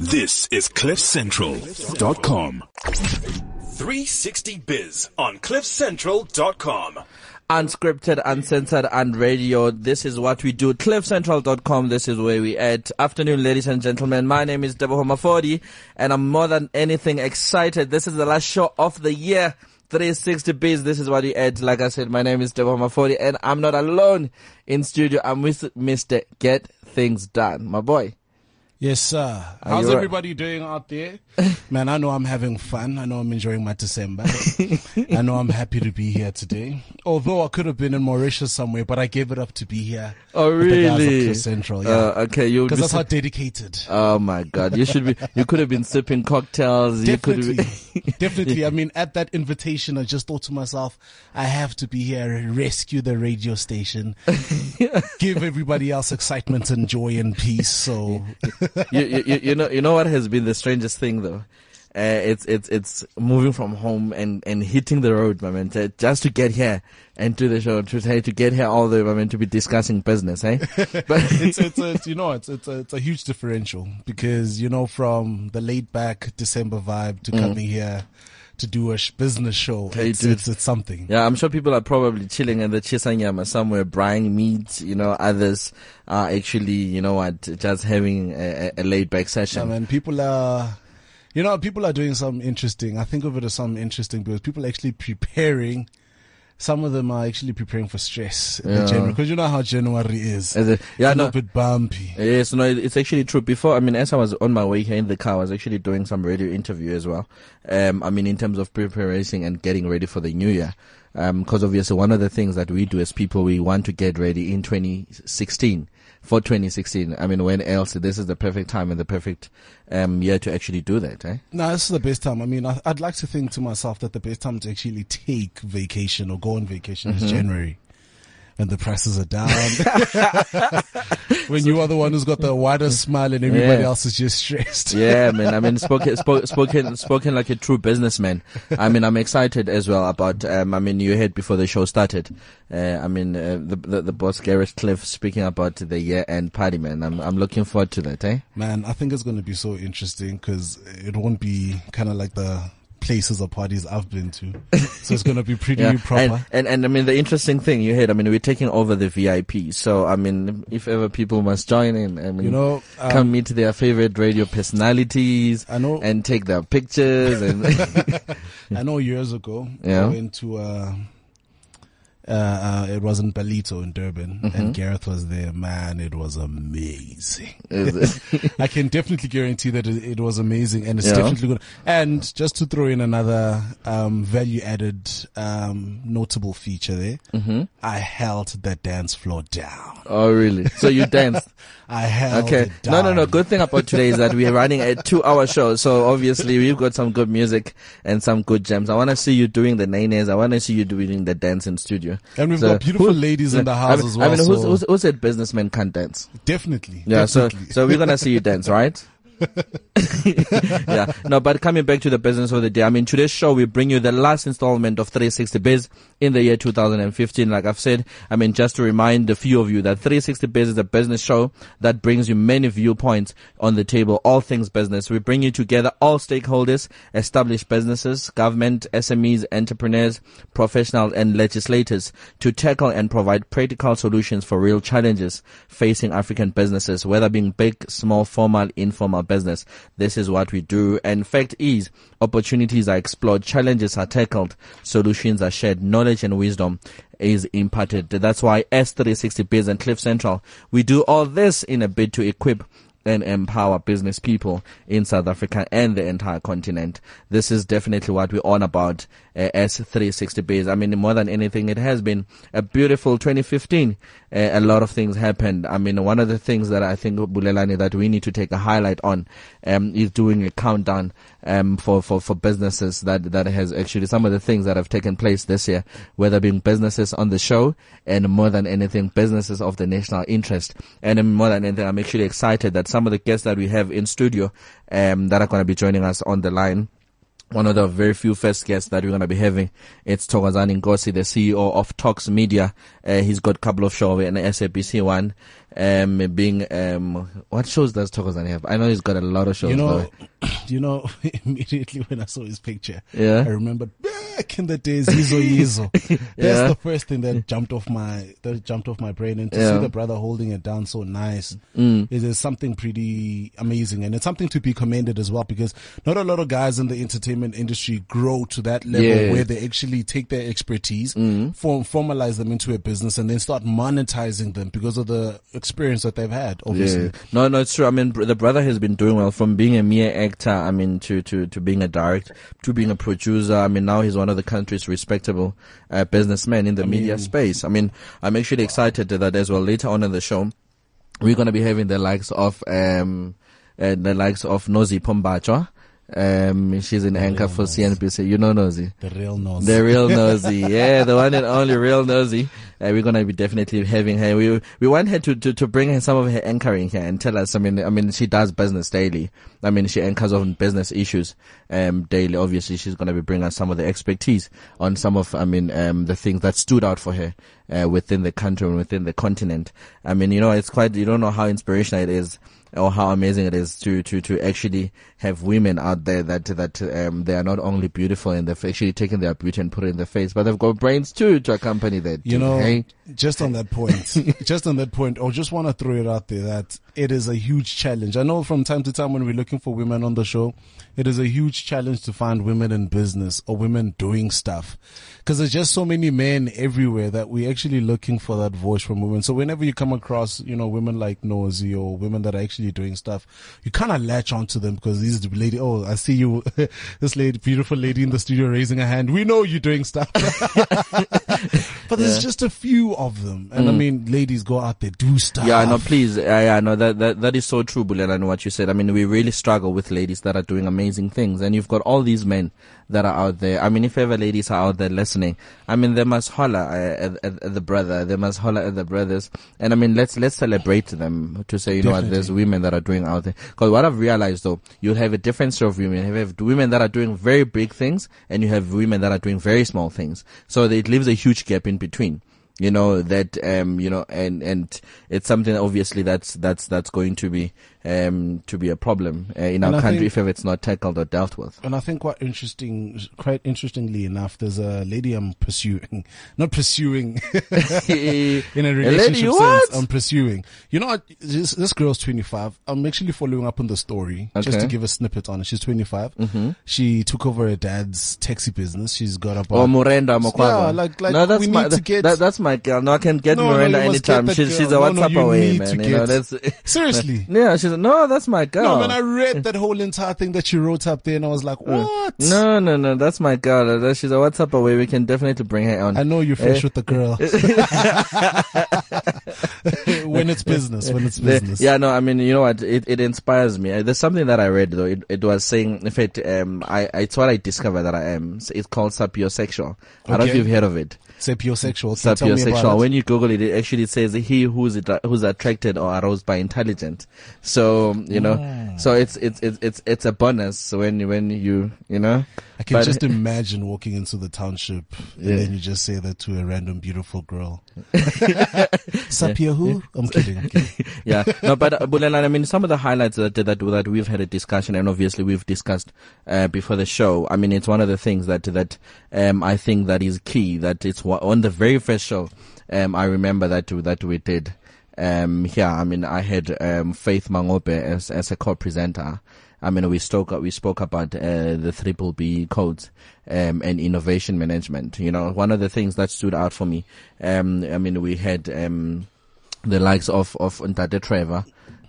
This is CliffCentral.com. 360biz on CliffCentral.com. Unscripted, uncensored, and radio. This is what we do. CliffCentral.com. This is where we at. Afternoon, ladies and gentlemen. My name is Debo Homafodi, and I'm more than anything excited. This is the last show of the year. 360 Biz. This is what we add. Like I said, my name is Debo Homafodi, and I'm not alone in studio. I'm with Mr. Get Things Done. My boy. Yes, sir. Are How's you right? everybody doing out there? Man, I know I'm having fun. I know I'm enjoying my December. I know I'm happy to be here today. Although I could have been in Mauritius somewhere, but I gave it up to be here. Oh, with the guys of really? Central, Uh, yeah. okay, you Because that's how dedicated. Oh my God! You should be. You could have been sipping cocktails. You could Definitely. Definitely. I mean, at that invitation, I just thought to myself, I have to be here, and rescue the radio station, give everybody else excitement and joy and peace. So, you, you, you- know, you know what has been the strangest thing though. Uh, it's it's it's moving from home and, and hitting the road, my man, to, just to get here and do the show, to say to get here all the way, my man, to be discussing business, eh? But it's it's a, it's, you know it's it's a, it's a huge differential because you know from the laid back December vibe to coming here to do a sh- business show Hey, it's, it's it's something Yeah, I'm sure people are probably chilling in the Shisanyama somewhere, buying meat. You know, others are actually, you know what, just having a, a laid back session. mean people are you know people are doing some interesting I think of it as some interesting because people are actually preparing some of them are actually preparing for stress in Yeah. January because you know how January is a- yeah, a no, little bit bumpy Yes, no, it's actually true. Before, I mean, as I was on my way here in the car, I was actually doing some radio interview as well. Um, I mean, in terms of preparation and getting ready for the new year. Um, cause obviously one of the things that we do as people, we want to get ready in 2016, for 2016. I mean, when else? This is the perfect time and the perfect, um, year to actually do that, eh? No, this is the best time. I mean, I, I'd like to think to myself that the best time to actually take vacation or go on vacation Mm-hmm. is January. When the prices are down. when you are the one who's got the widest smile and everybody Yeah. else is just stressed. Yeah, man. I mean, spoken, spoken, spoken, spoken like a true businessman. I mean, I'm excited as well about. Um, I mean, you heard before the show started. Uh, I mean, uh, the, the the boss Gareth Cliff speaking about the year end party, man. I'm I'm looking forward to that, eh? Man, I think it's going to be so interesting because it won't be kind of like the places or parties I've been to. So it's going to be pretty Yeah, proper. and, and and I mean the interesting thing you heard. I mean, we're taking over the VIP. So I mean, if ever people must join in, I mean, you know, um, come meet their favorite radio personalities I know, and take their pictures and. I know years ago, Yeah. I went to, uh, uh, uh, it was in Palito in Durban Mm-hmm. and Gareth was there. Man, it was amazing. It- I can definitely guarantee that it, it was amazing and it's Yeah. definitely good. And just to throw in another, um, value added, um, notable feature there, Mhm. I held the dance floor down. Oh really? So you danced? I held Okay. No, no, no. Good thing about today is that we're running a two-hour show, so obviously we've got some good music and some good gems. I want to see you doing the nanes. I want to see you doing the dance in studio. And we've So got beautiful who- ladies in the I house mean, as well. I mean, who's, so who's, who said businessmen can't dance? definitely. Yeah. definitely. So, so we're gonna see you dance, right? yeah. No, but coming back to the business of the day, I mean, today's show, we bring you the last installment of 360 Biz in the year 2015. Like I've said, I mean, just to remind a few of you that 360 Biz is a business show that brings you many viewpoints on the table, all things business. We bring you together all stakeholders, established businesses, government, SMEs, entrepreneurs, professionals, and legislators to tackle and provide practical solutions for real challenges facing African businesses, whether being big, small, formal, informal business. This is what we do. And fact is, opportunities are explored, challenges are tackled, solutions are shared, knowledge and wisdom is imparted. That's why S360 Biz and Cliff Central, we do all this in a bid to equip and empower business people in South Africa and the entire continent. This is definitely what we're on about S360 Biz. I mean, more than anything, it has been a beautiful 2015. Uh, a lot of things happened. I mean, one of the things that I think, Bulelani, that we need to take a highlight on um, is doing a countdown um, for, for, for businesses that, that has actually some of the things that have taken place this year, whether being businesses on the show and more than anything, businesses of the national interest. And um, more than anything, I'm actually excited that some of the guests that we have in studio um, that are going to be joining us on the line one of the very few first guests that we're going to be having. It's Thokozani Nkosi, the CEO of Talks Media. Uh, he's got a couple of shows in SABC one. Um, being, um, what shows does Thokozani have? I know he's got a lot of shows. You know, you know, immediately when I saw his picture, Yeah. I remembered back in the days, Yizo Yizo. That's Yeah. the first thing that jumped off my that jumped off my brain, and to Yeah. see the brother holding it down so nice, Mm. it is something pretty amazing, and it's something to be commended as well because not a lot of guys in the entertainment industry grow to that level Yeah. Mm. where they actually take their expertise, form formalize them into a business, and then start monetizing them because of the experience that they've had. Obviously, Yeah. No, no, it's true. I mean, the brother has been doing well from being a mere actor. I mean, to, to, to being a director, to being a producer. I mean, now he's one of the country's respectable uh, businessmen in the media space. I mean, I'm actually excited that as well. Later on in the show, we're going to be having the likes of, um, uh, the likes of Nozipho Mbanjwa. Um, she's an anchor for CNBC. You know Nozi. the real nose. The real nosy, yeah, the one and only real nosy. Uh, we're gonna be definitely having her. We we want her to, to, to bring some of her anchoring here and tell us. I mean, I mean, she does business daily. I mean, she anchors on business issues um daily. Obviously, she's gonna be bringing us some of the expertise on some of, I mean, um the things that stood out for her uh, within the country and within the continent. I mean, you know, it's quite. You don't know how inspirational it is or how amazing it is to, to, to actually have women out there that, that, um, they are not only beautiful and they've actually taken their beauty and put it in their face, but they've got brains too to accompany that. You know, hey? just on that point, just on that point, or just want to throw it out there that it is a huge challenge. I know from time to time when we're looking for women on the show, it is a huge challenge to find women in business or women doing stuff. Cause there's just so many men everywhere that we're actually looking for that voice from women. So whenever you come across, you know, women like Nosy or women that are actually doing stuff, you kind of latch onto them because these lady, oh, I see you, this lady, beautiful lady in the studio raising a hand. We know you're doing stuff. but there's just a few of them. And I mean, ladies go out there, do stuff. Mm. Yeah, no, please. Yeah, yeah, no, that, that, that is so true, Bulela, and what you said. I mean, we really struggle with ladies that are doing amazing things. And you've got all these men that are out there. I mean, if ever ladies are out there listening, I mean, they must holler at, at, at the brother. They must holler at the brothers. And I mean, let's, let's celebrate them to say, you know what, there's women that are doing out there. Cause what I've realized though, you'll have a different sort of women. You have women that are doing very big things and you have women that are doing very small things. So it leaves a huge gap in between you know that um you know and and it's something obviously that's that's that's going to be um to be a problem uh, in And our I country think- if ever it's not tackled or dealt with And I think quite interesting, quite interestingly enough, there's a lady I'm pursuing, not pursuing in a relationship what? sense. I'm pursuing. You know, what? this, this girl's 25. I'm actually following up on the story just to give a snippet on it. She's 25. She took over her dad's taxi business. She's got about or Miranda Mokwaba. Yeah, like- like no, that's we my need to get- that, that's my girl. No, I can get No, no, Miranda you must get anytime. She's she's a. No, no, WhatsApp away, man. You know, that's Seriously. yeah. She's no, that's my girl. No, man, I read that whole entire thing that she wrote up there and I was like, what? no, no, no, that's my girl. That- She's a WhatsApp away. We can definitely bring her on. I know you're fresh Eh? with the girl. when it's business, when it's business. yeah, no, I mean, you know what? It, it inspires me. Uh, There's something that I read though. It, it was saying, in fact, um, I, it's what I discovered that I am. It's called sapiosexual. I don't know if you've heard of it. Sapiosexual. Can you tell me about Sapiosexual. When you Google it, it actually says he who's it, who's attracted or aroused by intelligence. So, you know, so it's, it's, it's, it's, it's a bonus when, when you, you know. I can But- just imagine walking into the township Yeah. and then you just say that to a random beautiful girl. Sapia who? I'm kidding. I'm kidding. yeah, no, but uh, I mean, some of the highlights that that that we've had a discussion, and obviously we've discussed uh, before the show. I mean, it's one of the things that that um, I think that is key. That it's on the very first show. Um, I remember that that we did. Um, here, I mean, I had um, Faith Mangope as as a co-presenter. I mean, we spoke we spoke about uh, the triple B codes um, and innovation management. You know, one of the things that stood out for me. Um, I mean, we had um, the likes of of Ntate Trevor,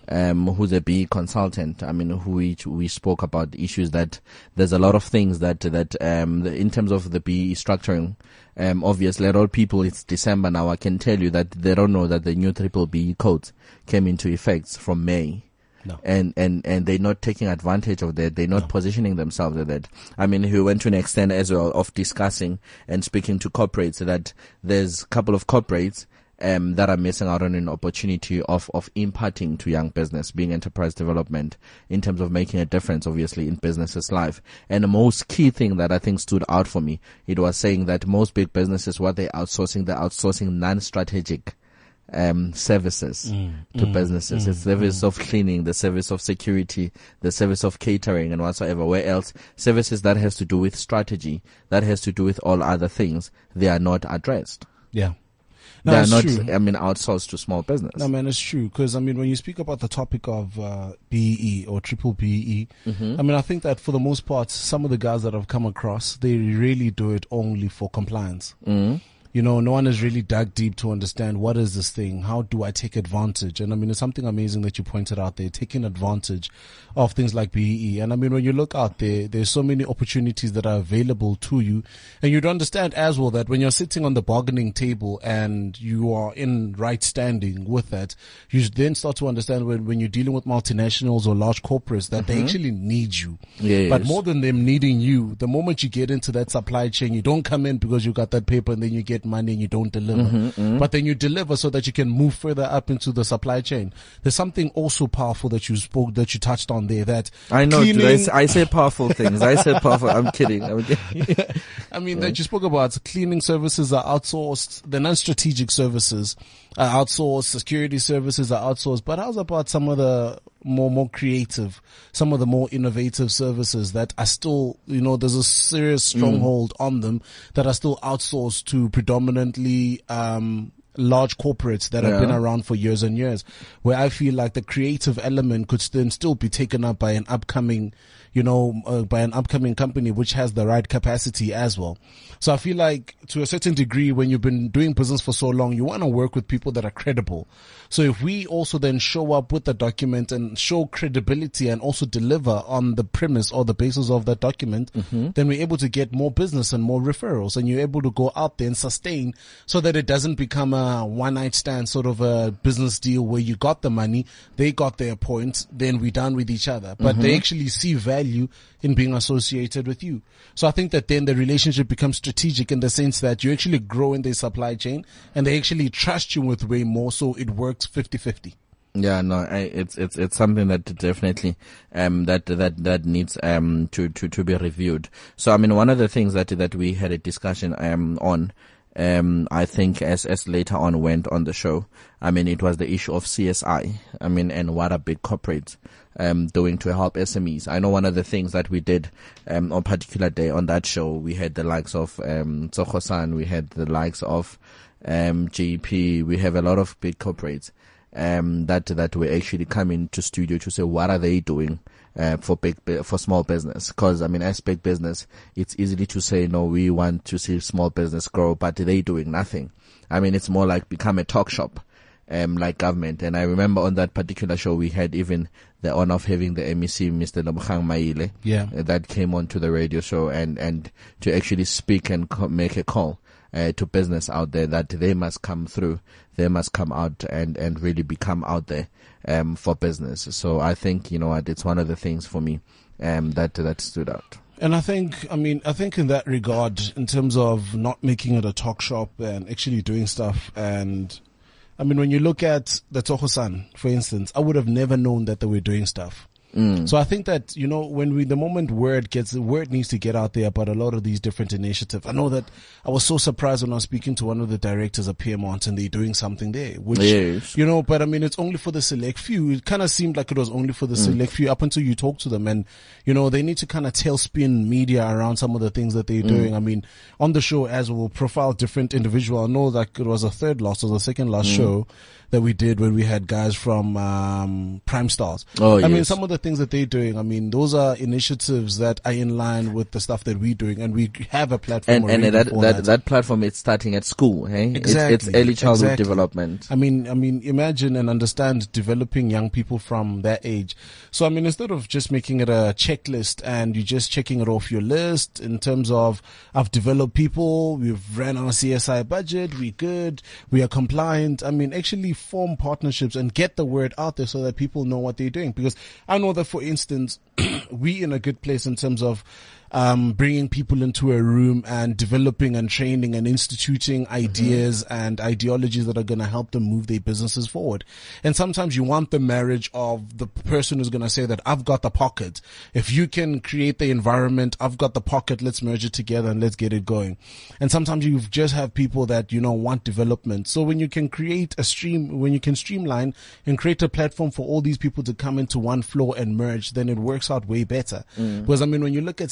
um, who's a consultant. I mean, who we we spoke about issues that there's a lot of things that that um, the, in terms of the BEE structuring. Um, obviously, a lot of people, it's December now. I can tell you that they don't know that the new triple B codes came into effect from May No. and and and they're not taking advantage of that. They're not positioning themselves at that. I mean, he went to an extent as well of discussing and speaking to corporates that there's a couple of corporates um, that are missing out on an opportunity of, of imparting to young business, being enterprise development in terms of making a difference, obviously, in businesses' life. And the most key thing that I think stood out for me, it was saying that most big businesses, what they're outsourcing, they're outsourcing non-strategic um, services to businesses. the service of cleaning, the service of security, the service of catering and whatsoever. Where else services that has to do with strategy, that has to do with all other things, they are not addressed. Yeah. No, are not, true. I mean, outsourced to small business. No, man, it's true. Because I mean, when you speak about the topic of uh, BEE or triple BEE, Mm-hmm. I mean, I think that for the most part, some of the guys that I've come across, they really do it only for compliance. Mm-hmm. You know, no one has really dug deep to understand what is this thing? How do I take advantage? And I mean, it's something amazing that you pointed out there, taking advantage of things like BEE. And I mean, when you look out there, there's so many opportunities that are available to you. And you'd understand as well that when you're sitting on the bargaining table and you are in right standing with that, you then start to understand when, when you're dealing with multinationals or large corporates that they mm-hmm. actually need you. Yes. But more than them needing you, the moment you get into that supply chain, you don't come in because you got that paper and then you get money and you don't deliver. Mm-hmm, But then you deliver so that you can move further up into the supply chain. There's something also powerful that you spoke, that you touched on there that I know, dude, I, cleaning- s- I say powerful things. I say powerful. I'm kidding. I'm kidding. I mean, that you spoke about cleaning services are outsourced. The non-strategic services are outsourced. Security services are outsourced. But how's about some of the more, more creative, some of the more innovative services that are still, you know, there's a serious stronghold on them that are still outsourced to predominantly, um, large corporates that have been around for years and years, where I feel like the creative element could then still be taken up by an upcoming, you know, uh, by an upcoming company which has the right capacity as well. So I feel like to a certain degree, when you've been doing business for so long, you want to work with people that are credible. So if we also then show up with the document and show credibility and also deliver on the premise or the basis of that document, then we're able to get more business and more referrals and you're able to go out there and sustain so that it doesn't become a one night stand sort of a business deal where you got the money, they got their point, then we're done with each other. But they actually see value in being associated with you. So I think that then the relationship becomes strategic in the sense that you actually grow in their supply chain and they actually trust you with way more. So it works 50-50. Yeah, no, I, it's it's it's something that definitely um that that that needs um to to to be reviewed. So I mean, one of the things that that we had a discussion um on um I think as as later on went on the show, I mean it was the issue of CSI. I mean, and what are big corporates um doing to help SMEs? I know one of the things that we did um on particular day on that show, we had the likes of um we had the likes of um we have a lot of big corporates um, that that will actually coming to studio to say what are they doing uh, for big for small business. Because I mean, as big business, it's easily to say no. We want to see small business grow, but they doing nothing. I mean, it's more like become a talk shop, um, like government. And I remember on that particular show, we had even the honor of having the MEC, Mr. Lebogang Maile, Yeah. uh, that came onto the radio show and and to actually speak and co- make a call uh, to business out there that they must come through, they must come out and and really become out there um, for business. So I think you know what, it's one of the things for me um, that that stood out. And I think, I mean, I think in that regard, in terms of not making it a talk shop and actually doing stuff and I mean, when you look at the Tohosan, for instance, I would have never known that they were doing stuff. Mm. So I think that, you know, when we, the moment word gets, word needs to get out there about a lot of these different initiatives. I know that I was so surprised when I was speaking to one of the directors at Piermont and they're doing something there, which, Yes. you know, but I mean, it's only for the select few. It kind of seemed like it was only for the mm. select few up until you talk to them. And, you know, they need to kind of tailspin media around some of the things that they're mm. doing. I mean, on the show as we'll profile different individual. I know that it was a third last or the second last show that we did when we had guys from, um, Prime Stars. Oh, I mean, some of the things that they're doing, I mean, those are initiatives that are in line with the stuff that we're doing and we have a platform And and that, that that platform is starting at school, hey? It's, it's early childhood exactly. development. I mean, I mean, imagine and understand developing young people from that age. So, I mean, instead of just making it a checklist and you're just checking it off your list in terms of, I've developed people, we've ran our CSI budget, we're good, we are compliant. I mean, actually form partnerships and get the word out there so that people know what they're doing. Because I know that, for instance, we in a good place in terms of, um, bringing people into a room and developing and training and instituting ideas and ideologies that are going to help them move their businesses forward. And sometimes you want the marriage of the person who's going to say that I've got the pocket. If you can create the environment, I've got the pocket. Let's merge it together and let's get it going. And sometimes you just have people that, you know, want development. So when you can create a stream, when you can streamline and create a platform for all these people to come into one floor and merge, then it works out way better. Because I mean, when you look at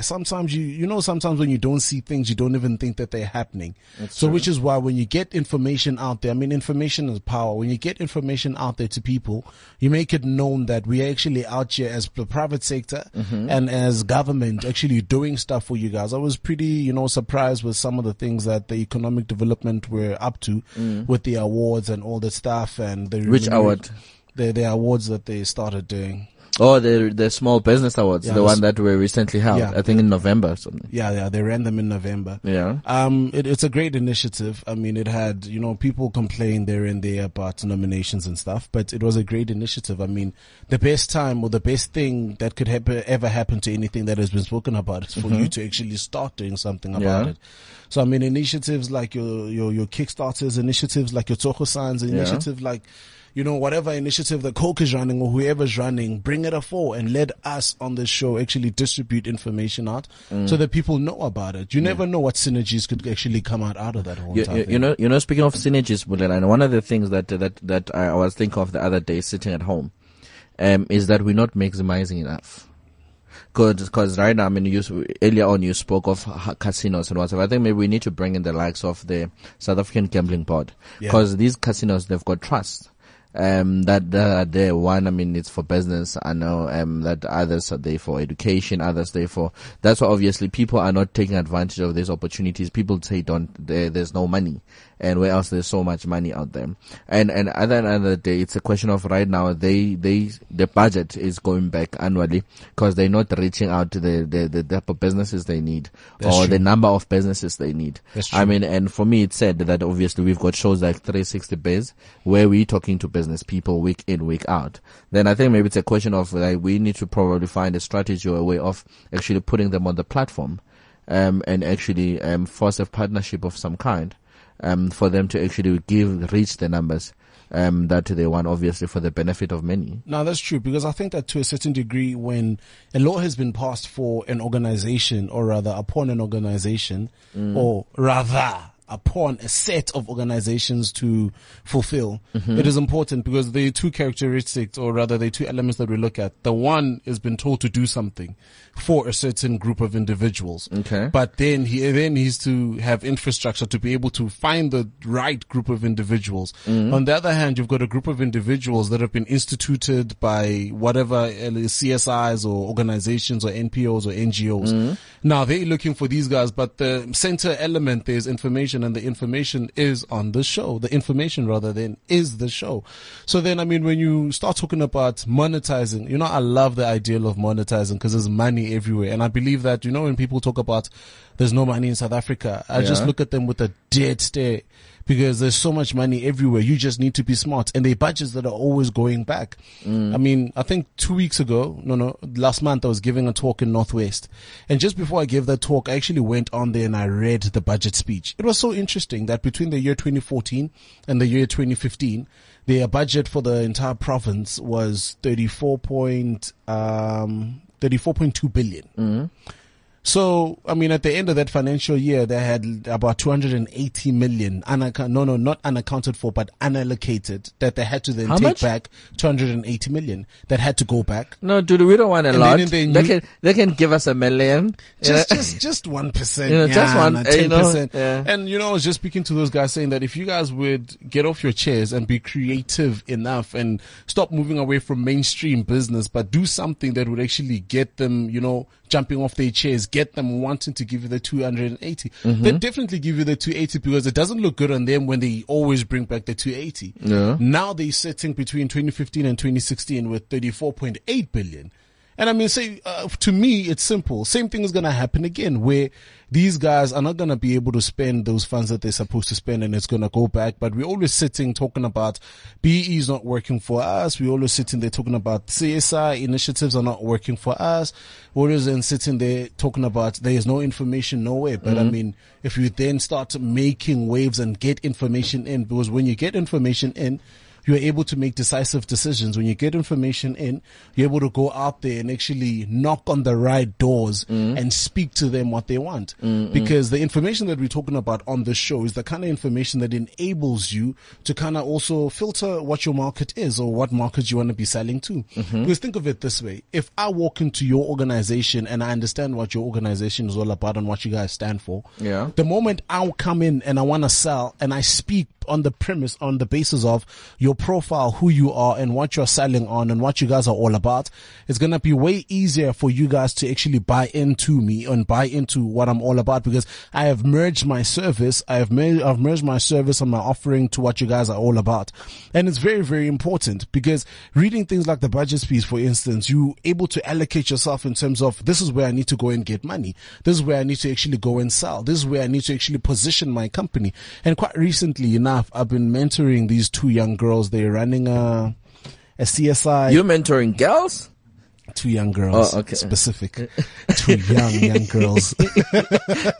Sometimes you, you know, sometimes when you don't see things, you don't even think that they're happening. so which is why when you get information out there, I mean, information is power. When you get information out there to people, you make it known that we are actually out here as the private sector mm-hmm. and as government actually doing stuff for you guys. I was pretty, you know, surprised with some of the things that the economic development were up to mm. with the awards and all the stuff and the Which award? The, the awards that they started doing. Oh, the the small business awards, Yeah, the the one that were recently held. Yeah. I think in November or something. Yeah, yeah, they ran them in November. Yeah. Um, it, it's a great initiative. I mean, it had, you know, people complain there and there about nominations and stuff, but it was a great initiative. I mean, the best time or the best thing that could happen, ever happen to anything that has been spoken about is for you to actually start doing something about Yeah. it. So, I mean, initiatives like your, your, your Kickstarters, initiatives like your Toko Signs, initiative like, you know, whatever initiative the Coke is running or whoever's running, bring it afore and let us on the show actually distribute information out Mm. so that people know about it. You never know what synergies could actually come out out of that whole You, you, thing. you know, you know. Speaking of synergies, and one of the things that that that I, was thinking of the other day, sitting at home, um, is that we're not maximizing enough. Because right now, I mean, you earlier on you spoke of casinos and whatever. I think maybe we need to bring in the likes of the South African Gambling Board Yeah. because these casinos they've got trust. Um, that, are there. One, I mean, it's for business. I know, um, that others are there for education, others there for, that's why obviously people are not taking advantage of these opportunities. People say don't, there, there's no money. And where else there's so much money out there. And, and at the end of the day, it's a question of right now, they, they, the budget is going back annually because they're not reaching out to the, the, the type of businesses they need That's or true. the number of businesses they need. I mean, and for me, it's said that obviously we've got shows like 360 Biz where we're talking to business people week in, week out. Then I think maybe it's a question of like, we need to probably find a strategy or a way of actually putting them on the platform, um, and actually, um, force a partnership of some kind, um, for them to actually give, reach the numbers, um, that they want, obviously for the benefit of many. Now that's true because I think that to a certain degree, when a law has been passed for an organization, or rather upon an organization, or rather upon a set of organizations to fulfill, mm-hmm. it is important because there are two characteristics, or rather, there are two elements that we look at. The one has been told to do something for a certain group of individuals. Okay. But then he then he's to have infrastructure to be able to find the right group of individuals. Mm-hmm. On the other hand, you've got a group of individuals that have been instituted by whatever uh, CSIs or organizations or NPOs or NGOs. Mm-hmm. Now they're looking for these guys, but the center element there's information and the information is on the show. The information rather than is the show. So then, I mean, when you start talking about monetizing, you know, I love the ideal of monetizing because there's money everywhere. And I believe that, you know, when people talk about there's no money in South Africa, I just look at them with a dead stare because there's so much money everywhere. You just need to be smart and they budgets that are always going back. I mean, I think two weeks ago, no, no, last month I was giving a talk in Northwest and just before I gave that talk, I actually went on there and I read the budget speech. It was so interesting that between the year 2014 and the year 2015, their budget for the entire province was 34 point, um, 34.2 billion. So, I mean, at the end of that financial year, they had about 280 million, unaccount- no, no, not unaccounted for, but unallocated that they had to then How take much? back 280 million that had to go back. No, dude, we don't want a And lot. then in the they can, they can give us a million. Just, just, just one percent. You know, just one, uh, you ten know, percent. yeah. And you know, I was just speaking to those guys saying that if you guys would get off your chairs and be creative enough and stop moving away from mainstream business, but do something that would actually get them, you know, jumping off their chairs, get them wanting to give you the 280. Mm-hmm. They definitely give you the 280 because it doesn't look good on them when they always bring back the 280. Yeah. Now they're sitting between 2015 and 2016 with 34.8 billion. And I mean, say, uh, to me, it's simple. Same thing is going to happen again where these guys are not going to be able to spend those funds that they're supposed to spend and it's going to go back. But we're always sitting talking about BEE is not working for us. We're always sitting there talking about CSI initiatives are not working for us. We're always then sitting there talking about there is no information nowhere. But I mean, if you then start making waves and get information in, because when you get information in, you're able to make decisive decisions. When you get information in, you're able to go out there and actually knock on the right doors mm. and speak to them what they want. Mm, mm. Because the information that we're talking about on this show is the kind of information that enables you to kind of also filter what your market is or what market you want to be selling to. Mm-hmm. Because think of it this way. If I walk into your organization and I understand what your organization is all about and what you guys stand for, Yeah. the moment I come in and I want to sell and I speak on the premise, on the basis of your profile, who you are and what you're selling on and what you guys are all about, it's going to be way easier for you guys to actually buy into me and buy into what I'm all about because I have merged my service. I have made, I've merged my service and my offering to what you guys are all about. And it's very, very important because reading things like the budget piece, for instance, you able to allocate yourself in terms of this is where I need to go and get money. This is where I need to actually go and sell. This is where I need to actually position my company. And quite recently enough, I've been mentoring these two young girls. They're running a, a CSI You're mentoring girls? two young girls Oh, okay. specific. Two young young girls.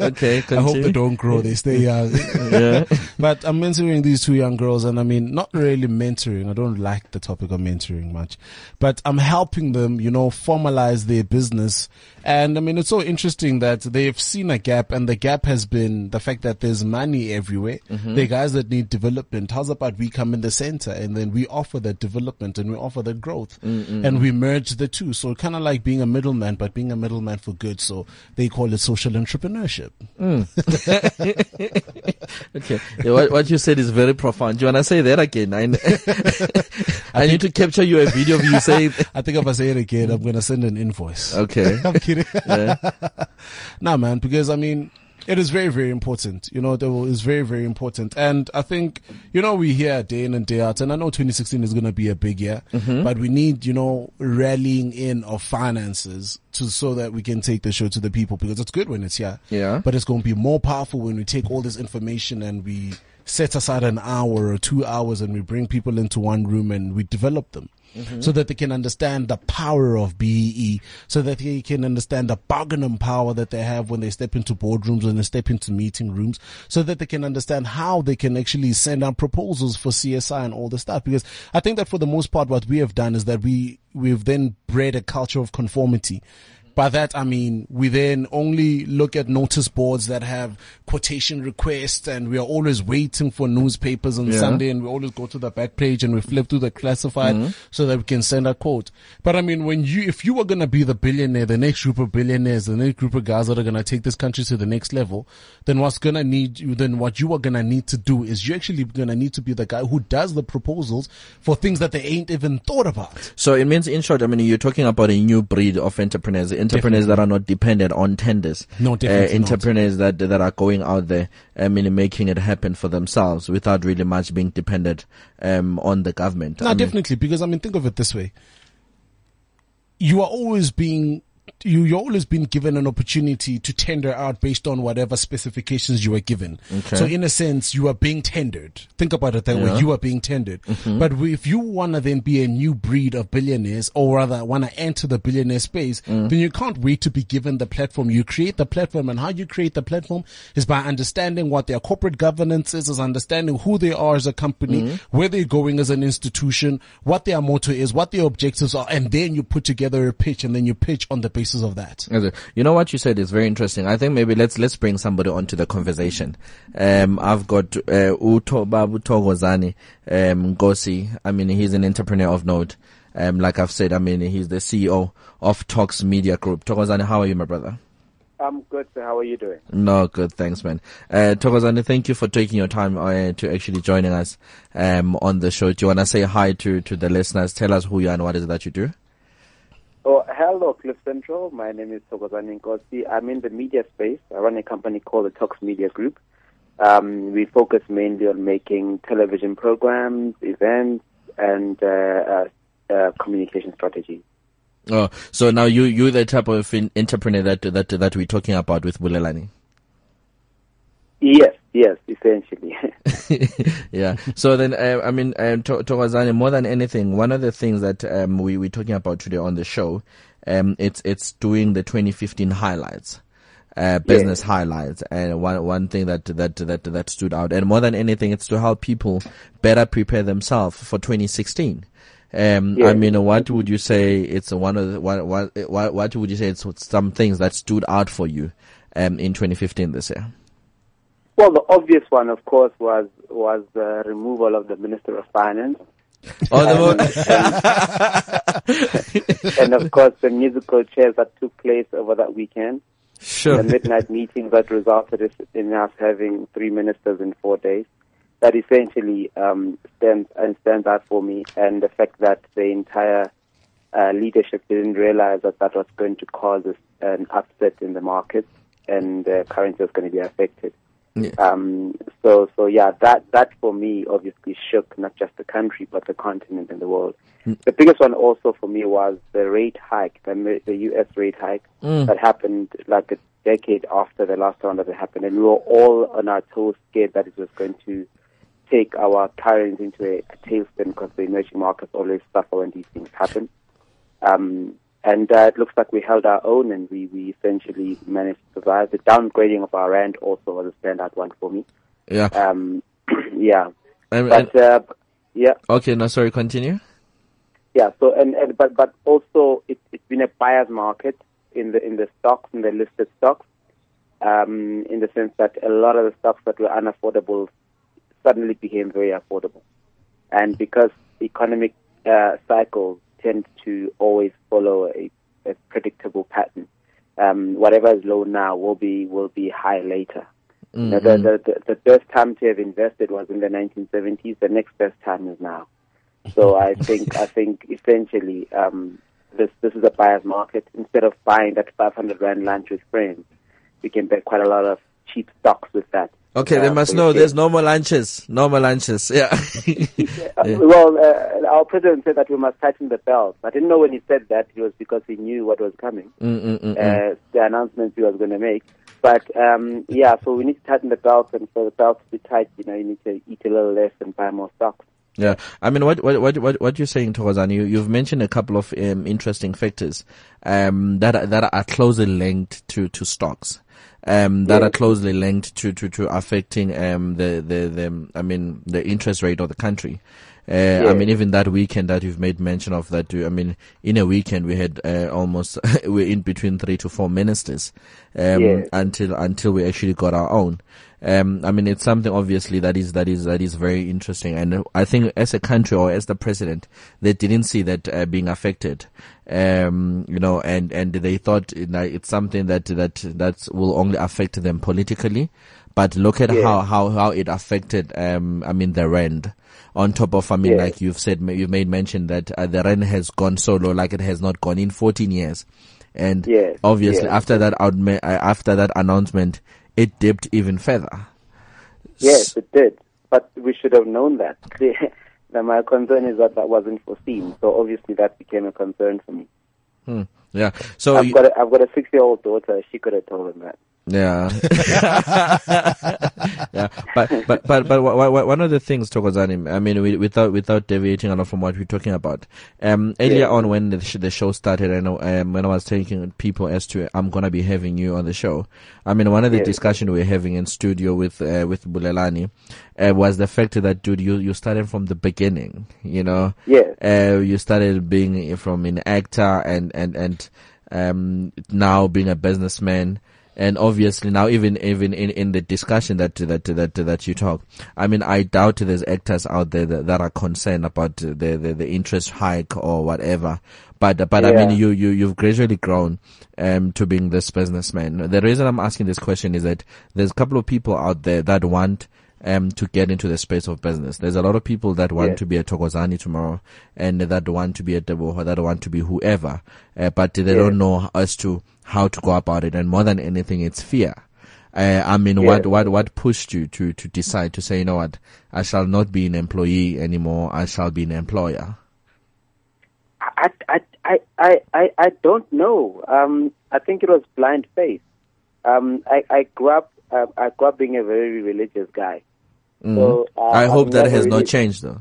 Okay, i hope they don't grow. They stay young. Yeah. but i'm mentoring these two young girls and i mean not really mentoring. I don't like the topic of mentoring much. But i'm helping them you know formalize their business and i mean it's so interesting that they've seen a gap and the gap has been the fact that there's money everywhere Mm-hmm. the guys that need development how's about we come in the center and then we offer that development and we offer that growth and we merge the two so kind of like being a middleman but being a middleman for good so they call it social entrepreneurship Okay. Yeah, what, what you said is very profound. Do you want to say that again? I, I need to capture you a video of you saying. I think if I say it again, I'm gonna send an invoice. Okay. Kidding. Yeah. nah, man, because I mean, it is very, very important. You know, it is very, very important. And I think, you know, we hear day in and day out, and I know 2016 is going to be a big year, mm-hmm. but we need, you know, rallying in of finances to, so that we can take the show to the people because it's good when it's here. Yeah. But it's going to be more powerful when we take all this information and we set aside an hour or two hours and we bring people into one room and we develop them. Mm-hmm. So that they can understand the power of BEE, so that they can understand the bargaining power that they have when they step into boardrooms and they step into meeting rooms, so that they can understand how they can actually send out proposals for CSI and all the stuff. Because I think that for the most part, what we have done is that we, we've then bred a culture of conformity. By that, I mean, we then only look at notice boards that have quotation requests and we are always waiting for newspapers on Yeah. Sunday and we always go to the back page and we flip through the classified mm-hmm. so that we can send a quote. But I mean, when you, if you are going to be the billionaire, the next group of billionaires, the next group of guys that are going to take this country to the next level, then what's going to need you, then what you are going to need to do is you're actually going to need to be the guy who does the proposals for things that they ain't even thought about. So it means, in short, I mean, you're talking about a new breed of entrepreneurs, entrepreneurs that are not dependent on tenders. No, definitely uh, not. entrepreneurs that that are going out there, I mean, making it happen for themselves without really much being dependent um, on the government. No, I mean, definitely, because I mean, think of it this way: you are always being you you're always been given an opportunity to tender out based on whatever specifications you were given. Okay. So in a sense, you are being tendered. Think about it that Yeah. Mm-hmm. way. You are being tendered. But if you want to then be a new breed of billionaires, or rather want to enter the billionaire space, Mm. then you can't wait to be given the platform. You create the platform, and how you create the platform is by understanding what their corporate governance is, is understanding who they are as a company, Mm-hmm. where they're going as an institution, what their motto is, what their objectives are, and then you put together a pitch, and then you pitch on the basis of that. You know what you said is very interesting. I think maybe let's let's bring somebody onto the conversation. Um, I've got uh, Uto Babu Thokozani um, Nkosi. I mean, he's an entrepreneur of note. Um, like I've said, I mean, he's the CEO of Talks Media Group. Thokozani, how are you, my brother? I'm good. sir. How are you doing? No, good. Thanks, man. Uh, Thokozani, thank you for taking your time uh, to actually joining us um, on the show. Do you want to say hi to, to the listeners? Tell us who you are and what is it that you do? Oh, hello, Cliff Central. My name is Thokozani Nkosi. I'm in the media space. I run a company called the Talks Media Group. Um, we focus mainly on making television programs, events, and uh, uh, uh, communication strategies. Oh, so now you you the type of in- entrepreneur that that that we're talking about with Bulelani. Yes, yes, essentially. yeah. So then, uh, I mean, um, to- more than anything, one of the things that um, we we're talking about today on the show, um, it's it's doing the 2015 highlights. Uh, business Yeah. highlights and one one thing that that that that stood out and more than anything it's to help people better prepare themselves for 2016 um, I mean, what would you say? It's one of the, what, what, what, what would you say? It's some things that stood out for you, um, in 2015 this year. Well, the obvious one, of course, was was the removal of the Minister of Finance. Oh, the mo- and of course the musical chairs that took place over that weekend, sure. the midnight meetings that resulted in us having three ministers in four days. That essentially um, stands and stands out for me, and the fact that the entire uh, leadership didn't realize that that was going to cause an upset in the markets, and the currency was going to be affected. Yeah. Um, so, so yeah, that that for me obviously shook not just the country but the continent and the world. The biggest one also for me was the rate hike, the, the U.S. rate hike Mm. that happened like a decade after the last round that it happened, and we were all on our toes, scared that it was going to take our currency into a, a tailspin because the emerging markets always suffer when these things happen. Um, and uh, it looks like we held our own, and we, we essentially managed to survive. The downgrading of our rand also was a standout one for me. Yeah. Um, yeah, And, and, but uh, yeah, okay, no, sorry, continue. yeah. So and, and but but also it, it's been a buyer's market in the in the stocks in the listed stocks, um, in the sense that a lot of the stocks that were unaffordable suddenly became very affordable, and because economic uh, cycles tend to always follow a, a predictable pattern, um, whatever is low now will be will be high later. You know, the, the, the, the best time to have invested was in the 1970s. The next best time is now. So I think I think essentially um, this this is a buyer's market. Instead of buying that 500 rand lunch with friends, we can buy quite a lot of cheap stocks with that. Okay, they must know there's no more lunches. No more lunches. Yeah. Uh, Well, uh, our president said that we must tighten the belt. I didn't know when he said that it was because he knew what was coming, Mm, mm, mm, uh, the announcements he was going to make. But um, yeah, so we need to tighten the belt, and for the belt to be tight, you know, you need to eat a little less and buy more stocks. Yeah, I mean, what what what what, what you're saying, Thokozani, you you've mentioned a couple of um, interesting factors um, that are, that are closely linked to to stocks. Um, that Yeah. are closely linked to, to, to affecting um, the, the, the I mean the interest rate of the country. Uh, I mean, even that weekend that you've made mention of that, I mean, in a weekend we had uh, almost we're in between three to four ministers um, Yes. until until we actually got our own. Um, I mean, it's something obviously that is that is that is very interesting, and I think as a country or as the president, they didn't see that uh, being affected. Um, you know, and and they thought it's something that that that will only affect them politically. But look at Yeah. how, how, how it affected, um, I mean, the rand. On top of, I mean, Yeah. like you've said, you made mention that uh, the rand has gone so low, like it has not gone in 14 years. And Yes, obviously yes. after that uh, after that announcement, it dipped even further. Yes, it did. But we should have known that. now, my concern is that that wasn't foreseen. So obviously that became a concern for me. Hmm. Yeah. So I've you- got a, I've got a six year old daughter. She could have told him that. Yeah. yeah. But, but, but, but one of the things, Thokozani, I mean, wi- without, without deviating a lot from what we're talking about, um, earlier Yeah. on when the, sh- the show started, I know, um, when I was taking people as to, I'm gonna be having you on the show. I mean, one of the Yeah. discussion we were having in studio with, uh, with Bulelani, uh, was the fact that, dude, you, you started from the beginning, you know? Yes. uh, you started being from an actor and and and um, now being a businessman. And obviously now even, even in, in the discussion that, that, that, that you talk, I mean, I doubt there's actors out there that, that are concerned about the, the, the interest hike or whatever. But, but I mean, you, you, you've gradually grown, um, to being this businessman. The reason I'm asking this question is that there's a couple of people out there that want, um, to get into the space of business. There's a lot of people that want Yeah. to be a Thokozani tomorrow and that want to be a Debo, that want to be whoever, uh, but they Yeah. don't know as to how to go about it. And more than anything, it's fear. Uh, I mean, Yeah. what, what, what pushed you to, to decide to say, you know what, I shall not be an employee anymore. I shall be an employer. I, I, I, I, I, I don't know. Um, I think it was blind faith. Um, I, I grew up. Uh, I grew up being a very religious guy. Mhm. So, uh, I hope I've that has not changed though.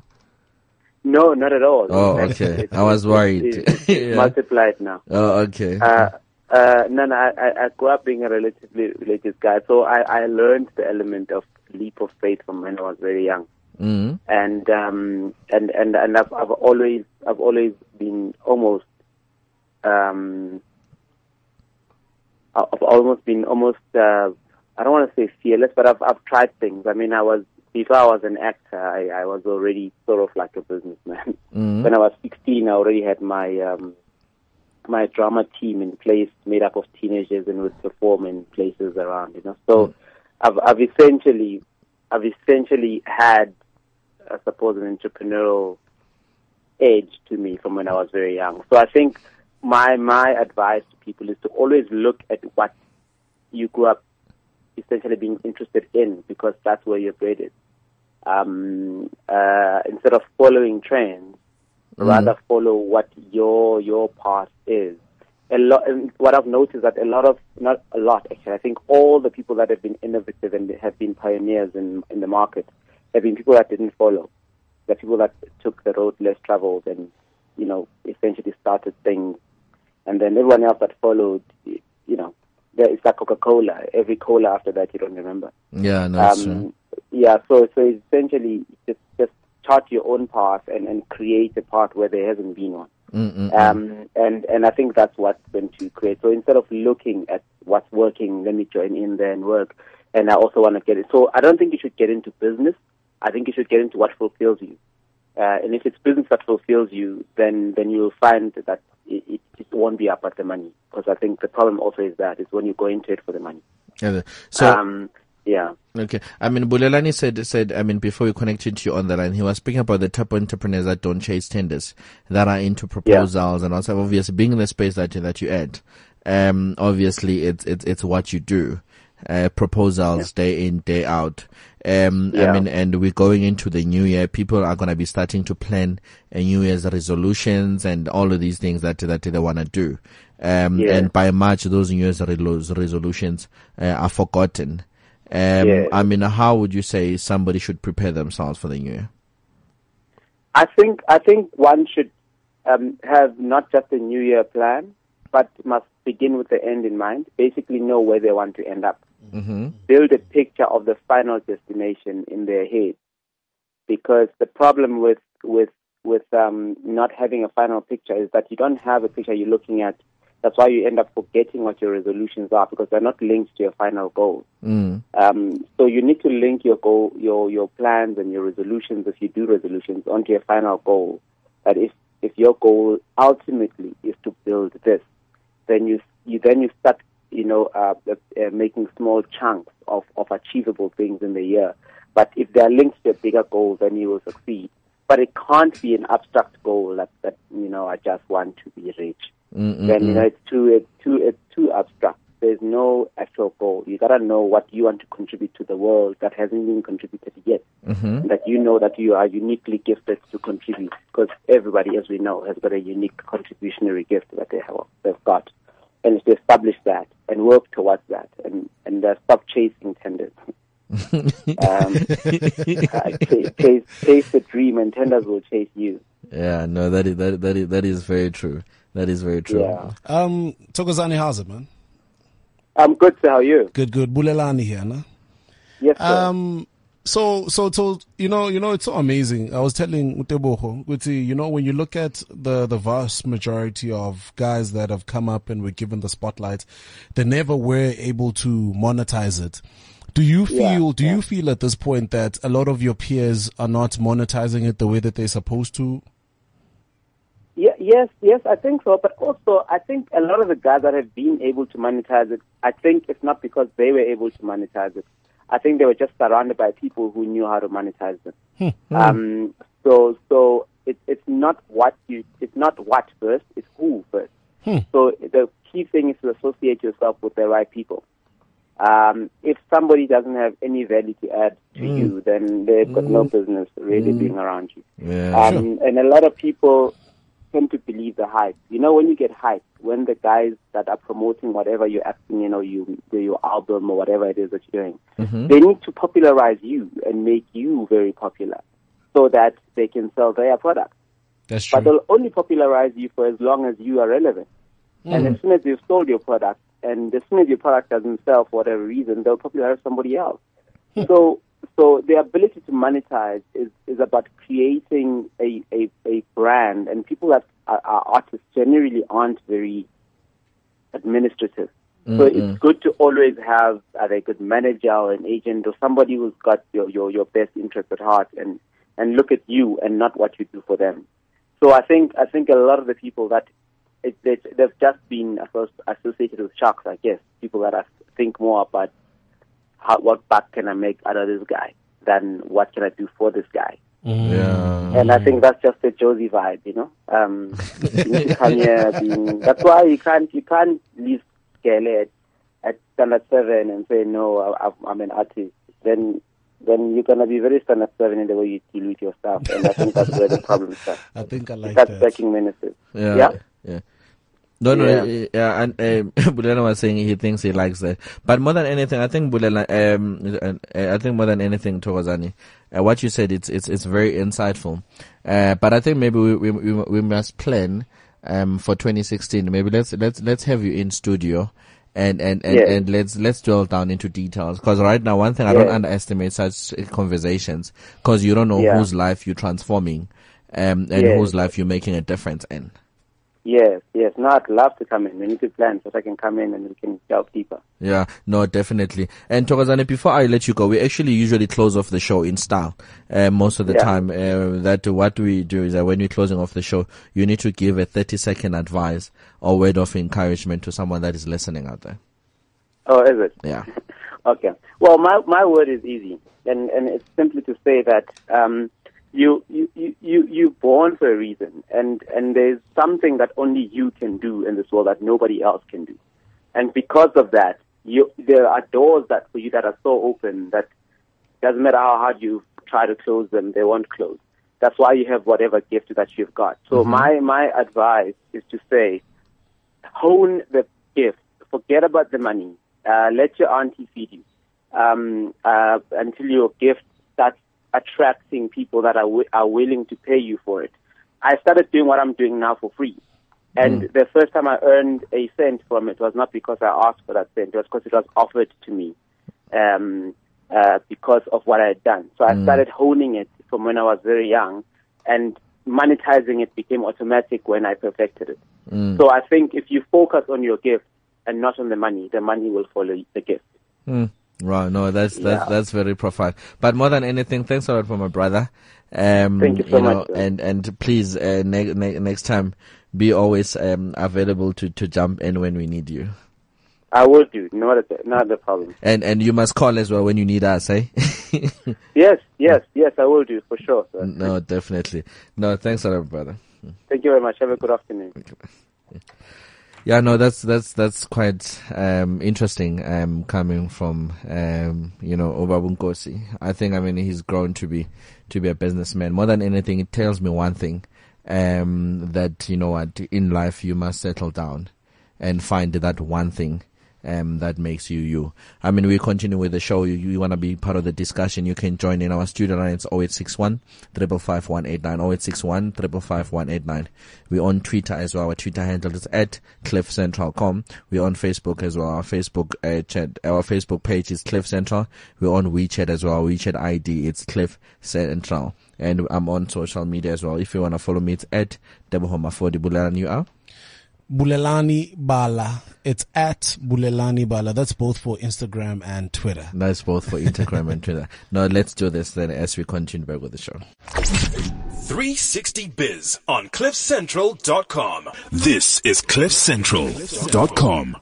No, not at all. Oh, okay. I was worried. It's, Yeah. multiplied now. Oh, okay. Uh, uh, no, no, I, I- grew up being a relatively religious guy, so I, I learned the element of leap of faith from when I was very young, Mhm. and um, and and and I've, I've always I've always been almost um, I've almost been almost uh, I don't want to say fearless, but I've I've tried things. I mean, I was before I was an actor, I, I was already sort of like a businessman. Mhm. When I was 16, I already had my um, my drama team in place, made up of teenagers, and would perform in places around. You know, so I've I've essentially I've essentially had, I suppose, an entrepreneurial edge to me from when I was very young. So I think my my advice to people is to always look at what you grew up essentially being interested in because that's where your grade is. Um, uh, instead of following trends, rather follow what your your path is. A lot. And what I've noticed that a lot of not a lot actually. I think all the people that have been innovative and have been pioneers in in the market have been people that didn't follow. The people that took the road less traveled and you know essentially started things, and then everyone else that followed, you know, there- it's like Coca Cola. Every cola after that you don't remember. Yeah, no, that's true. Um, yeah, so so essentially just just chart your own path and, and create a path where there hasn't been one. Um, and and I think that's what's going to create. So instead of looking at what's working, let me join in there and work. And I also want to get it. So I don't think you should get into business. I think you should get into what fulfills you. Uh, and if it's business that fulfills you, then then you'll find that it, it, it won't be about the money. Because I think the problem also is that is when you go into it for the money. Yeah, So, um, yeah. Okay. I mean, Bulelani said, said, I mean, before we connected to you on the line, he was speaking about the type of entrepreneurs that don't chase tenders, that are into proposals and also obviously being in the space that, that you add. Um, obviously it's, it's, it's what you do. Uh, proposals day in, day out. Um, I mean, and we're going into the new year. People are going to be starting to plan a new year's resolutions and all of these things that, that they want to do. Um, Yeah. and by March, those new year's resolutions uh, are forgotten. Um, Yeah. I mean, how would you say somebody should prepare themselves for the new year? I think I think one should um, have not just a New Year plan, but must begin with the end in mind. Basically, know where they want to end up. Mm-hmm. Build a picture of the final destination in their head. Because the problem with with with um, not having a final picture is that you don't have a picture you're looking at. That's why you end up forgetting what your resolutions are because they're not linked to your final goal. Mm. Um, so you need to link your goal, your your plans and your resolutions, if you do resolutions, onto your final goal. That if if your goal ultimately is to build this, then you you then you start you know uh, uh, uh, making small chunks of of achievable things in the year. But if they are linked to a bigger goal, then you will succeed. But it can't be an abstract goal that that you know I just want to be rich Mm-mm. then you know it's too it's too it's too abstract. There's no actual goal. You gotta know what you want to contribute to the world that hasn't been contributed yet. Mhm. That you know that you are uniquely gifted to contribute because everybody, as we know, has got a unique contributionary gift that they have they've got, and it's to establish that and work towards that and and uh, stop chasing tenders. um, uh, chase, chase, chase the dream, and tenders will chase you. Yeah, no, that is, that, that is, that is very true. That is very true. Yeah. Um, Thokozani, how's it, man? I'm good. So how are you? Good, good. Bulelani here, no? Yes, sir. Um, so, so, so, you know, you know, it's so amazing. I was telling Uteboho, Uti, you know, when you look at the, the vast majority of guys that have come up and were given the spotlight, they never were able to monetize it. Do you feel, Yeah, do you feel at this point that a lot of your peers are not monetizing it the way that they're supposed to? Yeah, yes, yes, I think so. But also, I think a lot of the guys that have been able to monetize it, I think it's not because they were able to monetize it. I think they were just surrounded by people who knew how to monetize them. Um, so, so it, it's not what you, it's not what first, it's who first. So the key thing is to associate yourself with the right people. Um, if somebody doesn't have any value to add to you, then they've got no business really being around you. Yeah. Um, And a lot of people, tend to believe the hype. You know, when you get hype, when the guys that are promoting whatever you're acting, in or you your album or whatever it is that you're doing, Mm-hmm. they need to popularize you and make you very popular, so that they can sell their product. That's true. But they'll only popularize you for as long as you are relevant. And as soon as you've sold your product, and as soon as your product doesn't sell for whatever reason, they'll popularize somebody else. so, so the ability to monetize is, is about creating a, a, a brand, and people that are, are artists generally aren't very administrative. So mm-hmm. it's good to always have uh, either a good manager or an agent or somebody who's got your, your, your best interest at heart and, and look at you and not what you do for them. So I think I think a lot of the people that it, they, they've just been asso- associated with sharks, I guess. People that are, think more about how, what back can I make out of this guy than what can I do for this guy. Yeah. And I think that's just a Jozi vibe, you know. Um, you come here being, that's why you can't you can't leave Skele at, at standard seven and say no, I, I- I'm an artist. Then then you're gonna be very standard seven in the way you deal with your stuff, and I think that's where the problem starts. I think I like That's that. backing menaces. Yeah. Yeah? Yeah. No, no, Yeah. yeah, yeah and um, Bulela was saying he thinks he likes that. But more than anything, I think Bulela, um, I think more than anything, Thokozani, uh, what you said, it's, it's, it's very insightful. Uh, but I think maybe we, we, we, we must plan, um, for 2016. Maybe let's, let's, let's have you in studio. And, and, and, Yeah. and let's, let's drill down into details. Cause right now, one thing I don't Yeah. underestimate such conversations. Cause you don't know Yeah. whose life you're transforming, um, and Yeah. whose life you're making a difference in. Yes, yes. No, I'd love to come in. We need to plan so that I can come in and we can delve deeper. Yeah, no, definitely. And Thokozani, before I let you go, we actually usually close off the show in style. Uh, most of the Yeah. time, uh, that what we do is that when you're closing off the show, you need to give a 30 second advice or word of encouragement to someone that is listening out there. Oh, is it? Yeah. Okay. Well, my my word is easy, and and it's simply to say that um, you you you you you're born for a reason, and and there's something that only you can do in this world that nobody else can do, and because of that, you there are doors that for you that are so open that doesn't matter how hard you try to close them, they won't close. That's why you have whatever gift that you've got. So my my advice is to say, hone the gift. Forget about the money. Uh, let your auntie feed you um, uh, until your gift starts attracting people that are wi- are willing to pay you for it. I started doing what I'm doing now for free. And the first time I earned a cent from it was not because I asked for that cent, it was because it was offered to me um, uh, because of what I had done. So I started honing it from when I was very young, and monetizing it became automatic when I perfected it. So I think if you focus on your gift and not on the money, the money will follow the gift. Wow, no, that's that's Yeah. that's very profound. But more than anything, thanks a lot for my brother. Um, Thank you so know, much, sir. and and please, uh, ne- ne- next time, be always um, available to to jump in when we need you. I will do. Not a, not a problem. And and you must call as well when you need us, eh? Yes, yes, yes, I will do for sure. Sir. no, definitely. No, thanks a lot, brother. Thank you very much. Have a good afternoon. Yeah, no, that's that's that's quite um, interesting. Um, coming from um, you know Obabunkosi, I think I mean he's grown to be to be a businessman. More than anything, it tells me one thing: um, that you know what in life you must settle down and find that one thing um, that makes you you. I mean, we continue with the show. You, you want to be part of the discussion, you can join in our studio line. It's 0861 555 189, 0861 555 189. We're on Twitter as well. Our Twitter handle is at cliffcentral.com. We're on Facebook as well. Our Facebook uh, chat, our Facebook page is Cliff Central. We're on WeChat as well. WeChat ID, it's Cliff Central. And I'm on social media as well. If you want to follow me, it's at Debohoma for the Bulan. You are? Bulelani Bala. It's at Bulelani Bala. That's both for Instagram and Twitter. That's both for Instagram and Twitter. Now let's do this then as we continue back with the show. 360 Biz on CliffCentral.com. This is CliffCentral.com.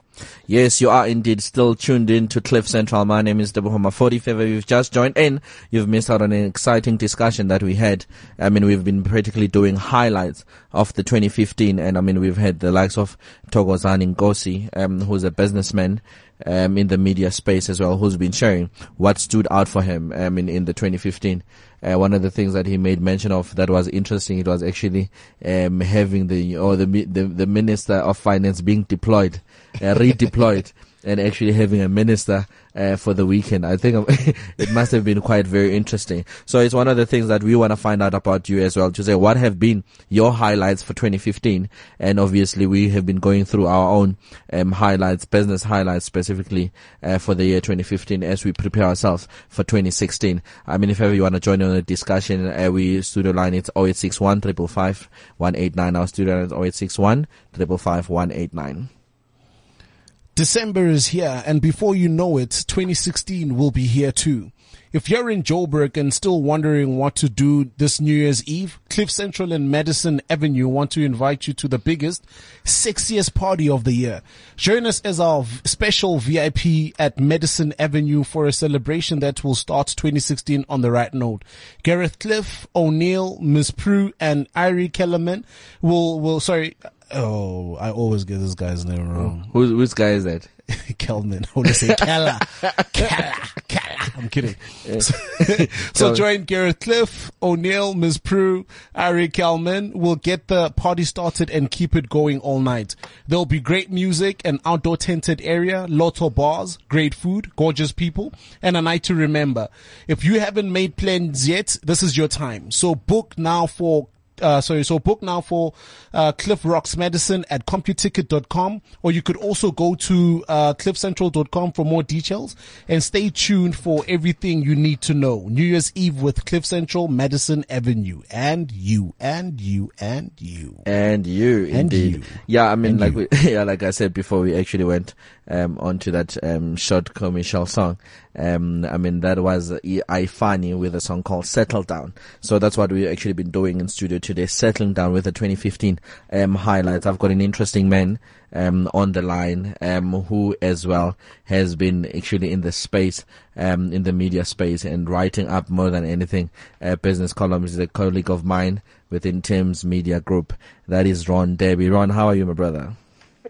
Yes, you are indeed still tuned in to Cliff Central. My name is Debohoma 40. If you've just joined in, you've missed out on an exciting discussion that we had. I mean, we've been practically doing highlights of the 2015 and I mean, we've had the likes of Thokozani Nkosi, um, who's a businessman, um, in the media space as well, who's been sharing what stood out for him, um, in, in the 2015 uh, one of the things that he made mention of that was interesting, it was actually um, having the or the, the the minister of finance being deployed, uh, redeployed and actually having a minister uh, for the weekend. I think it must have been quite very interesting. So it's one of the things that we want to find out about you as well to say what have been your highlights for 2015. And obviously we have been going through our own um, highlights, business highlights specifically uh, for the year 2015 as we prepare ourselves for 2016. I mean, if ever you want to join in the discussion, uh, we studio line it's 0861 555 189. Our studio line is 0861 555 189. December is here, and before you know it, 2016 will be here too. If you're in Joburg and still wondering what to do this New Year's Eve, Cliff Central and Madison Avenue want to invite you to the biggest, sexiest party of the year. Join us as our special VIP at Madison Avenue for a celebration that will start 2016 on the right note. Gareth Cliff, O'Neill, Miss Prue, and Irie Kellerman will, will, sorry, Oh, I always get this guy's name wrong. Who's which guy is that? Kelman. I want to say Kella. Kella. Kella. I'm kidding. So, so join Gareth Cliff, O'Neill, Ms. Prue, Ari Kelman. We'll get the party started and keep it going all night. There'll be great music, an outdoor tented area, lots of bars, great food, gorgeous people, and a night to remember. If you haven't made plans yet, this is your time. So book now for uh, sorry, so book now for uh, Cliff Rocks Medicine at computicket.com, or you could also go to uh, cliffcentral.com for more details and stay tuned for everything you need to know. New Year's Eve with Cliff Central, Madison Avenue, and you, and you, and you, and you, and indeed. you. Yeah, I mean, And like we, yeah, like I said before, we actually went um, onto that um, short commercial song. Um, I mean, that was I Ifani with a song called "Settle Down." So that's what we've actually been doing in studio today, settling down with the 2015 um, highlights. I've got an interesting man um, on the line um, who, as well, has been actually in the space, um, in the media space, and writing up more than anything uh, business columns. He's a colleague of mine within Times Media Group. That is Ron Derby. Ron, how are you, my brother?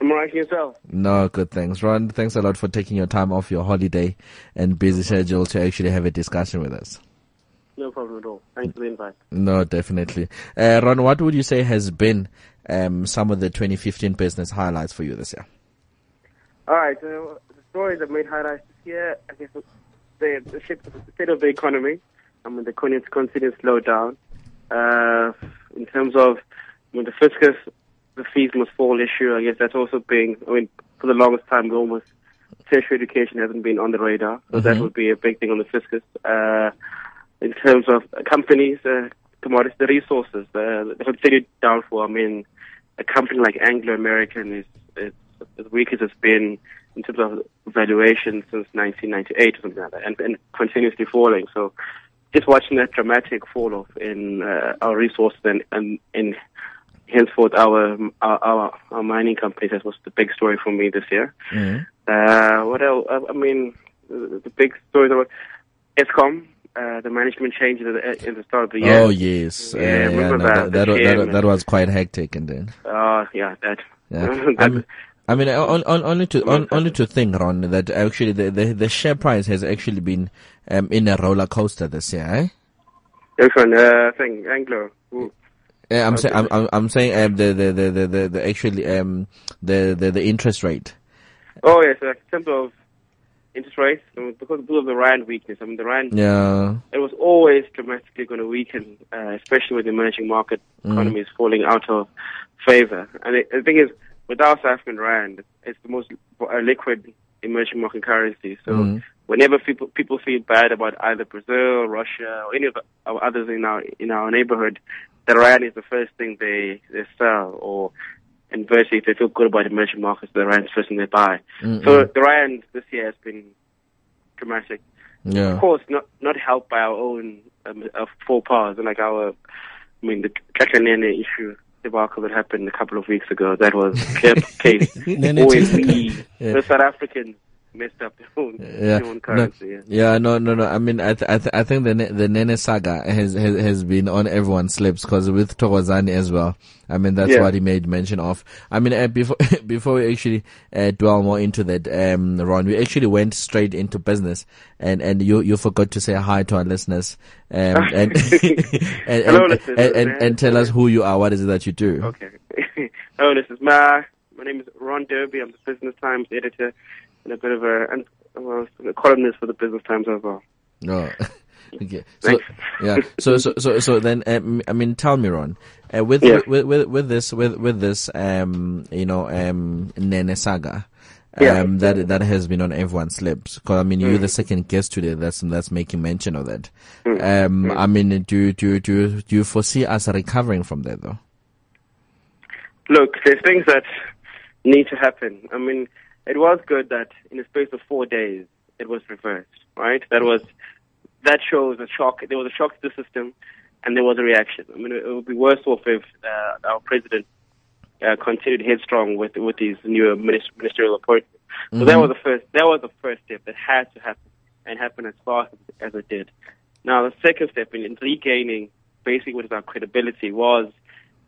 I'm right yourself. No, good thanks. Ron, thanks a lot for taking your time off your holiday and busy schedule to actually have a discussion with us. No problem at all. Thanks for the invite. No, definitely. Uh, Ron, what would you say has been um, some of the 2015 business highlights for you this year? All right. So the stories that made highlights this year, I guess, the, the, state of the economy. I mean, the economy continues to slow down. Uh, in terms of I mean, the fiscus, the fees must fall issue. I guess that's also being. I mean, for the longest time, we almost tertiary education hasn't been on the radar, so that would be a big thing on the fiscus. Uh, in terms of companies, uh, commodities, the resources, uh, the continued downfall. I mean, a company like Anglo American is, is as weak as it's been in terms of valuation since 1998 or something like that, and, and continuously falling. So, just watching that dramatic fall off in uh, our resources and, and in henceforth our, our our our mining companies that was the big story for me this year. Uh, what else? I, I mean, the, big story about Eskom. Uh, the management change at the, at the start of the year. Oh yes, Yeah, Uh, remember no, that, that, that, that, that was quite hectic, and then Uh, yeah, that. yeah. that- I mean, on, on, only to on, only to think, Ron, that actually the, the the share price has actually been um, in a roller coaster this year. Eh? One? Uh, thing, Anglo. Ooh. Yeah, I'm saying I'm, I'm I'm saying um, the, the, the, the, the, the actually um the, the, the interest rate. Oh, yes, in terms of interest rates, because of the rand weakness. I mean, the rand Yeah. it was always dramatically going to weaken, uh, especially with the emerging market economies falling out of favor. And it, the thing is, with our South African rand, it's the most uh, liquid emerging market currency. So whenever people people feel bad about either Brazil, Russia, or any of the others in our in our neighborhood, the rand is the first thing they they sell. Or inversely, if they feel good about emerging markets, the rand is the first thing they buy. So the rand this year has been dramatic Yeah. of course, not not helped by our own um, uh, faux pas, like our, I mean, the Kakanene issue debacle that happened a couple of weeks ago. That was a clear case. Always we, the South Africans, messed up their own, Yeah, their own no, currency. yeah. yeah, no, no, no. I mean, I, th- I, th- I think the Ne- the Nene saga has has, has been on everyone's lips because with Thokozani as well. I mean, that's Yeah. what he made mention of. I mean, uh, before before we actually uh, dwell more into that, um, Ron, we actually went straight into business, and and you you forgot to say hi to our listeners, um, and and, and, Hello, and, listeners, and, and, and tell us who you are. What is it that you do? Okay. Hello, this is my My name is Ron Derby. I'm the Business Times editor and a bit of a, and, well, a columnist for the Business Times as well. No. okay. So yeah. So so so so then um, I mean, tell me, Ron, uh, with, Yeah. with with with this with with this um you know um Nene saga. Yeah. Um, that that has been on everyone's lips. Cause I mean, you're the second guest today that's that's making mention of that. Um, I mean, do do do do you foresee us recovering from that though? Look, there's things that need to happen. I mean, it was good that in the space of four days it was reversed, right? That was that shows a shock. There was a shock to the system, and there was a reaction. I mean, it would be worse off if uh, our president uh, continued headstrong with with these new ministerial appointments. So that was the first. That was the first step that had to happen and happen as fast as it did. Now, the second step in regaining basically what is our credibility was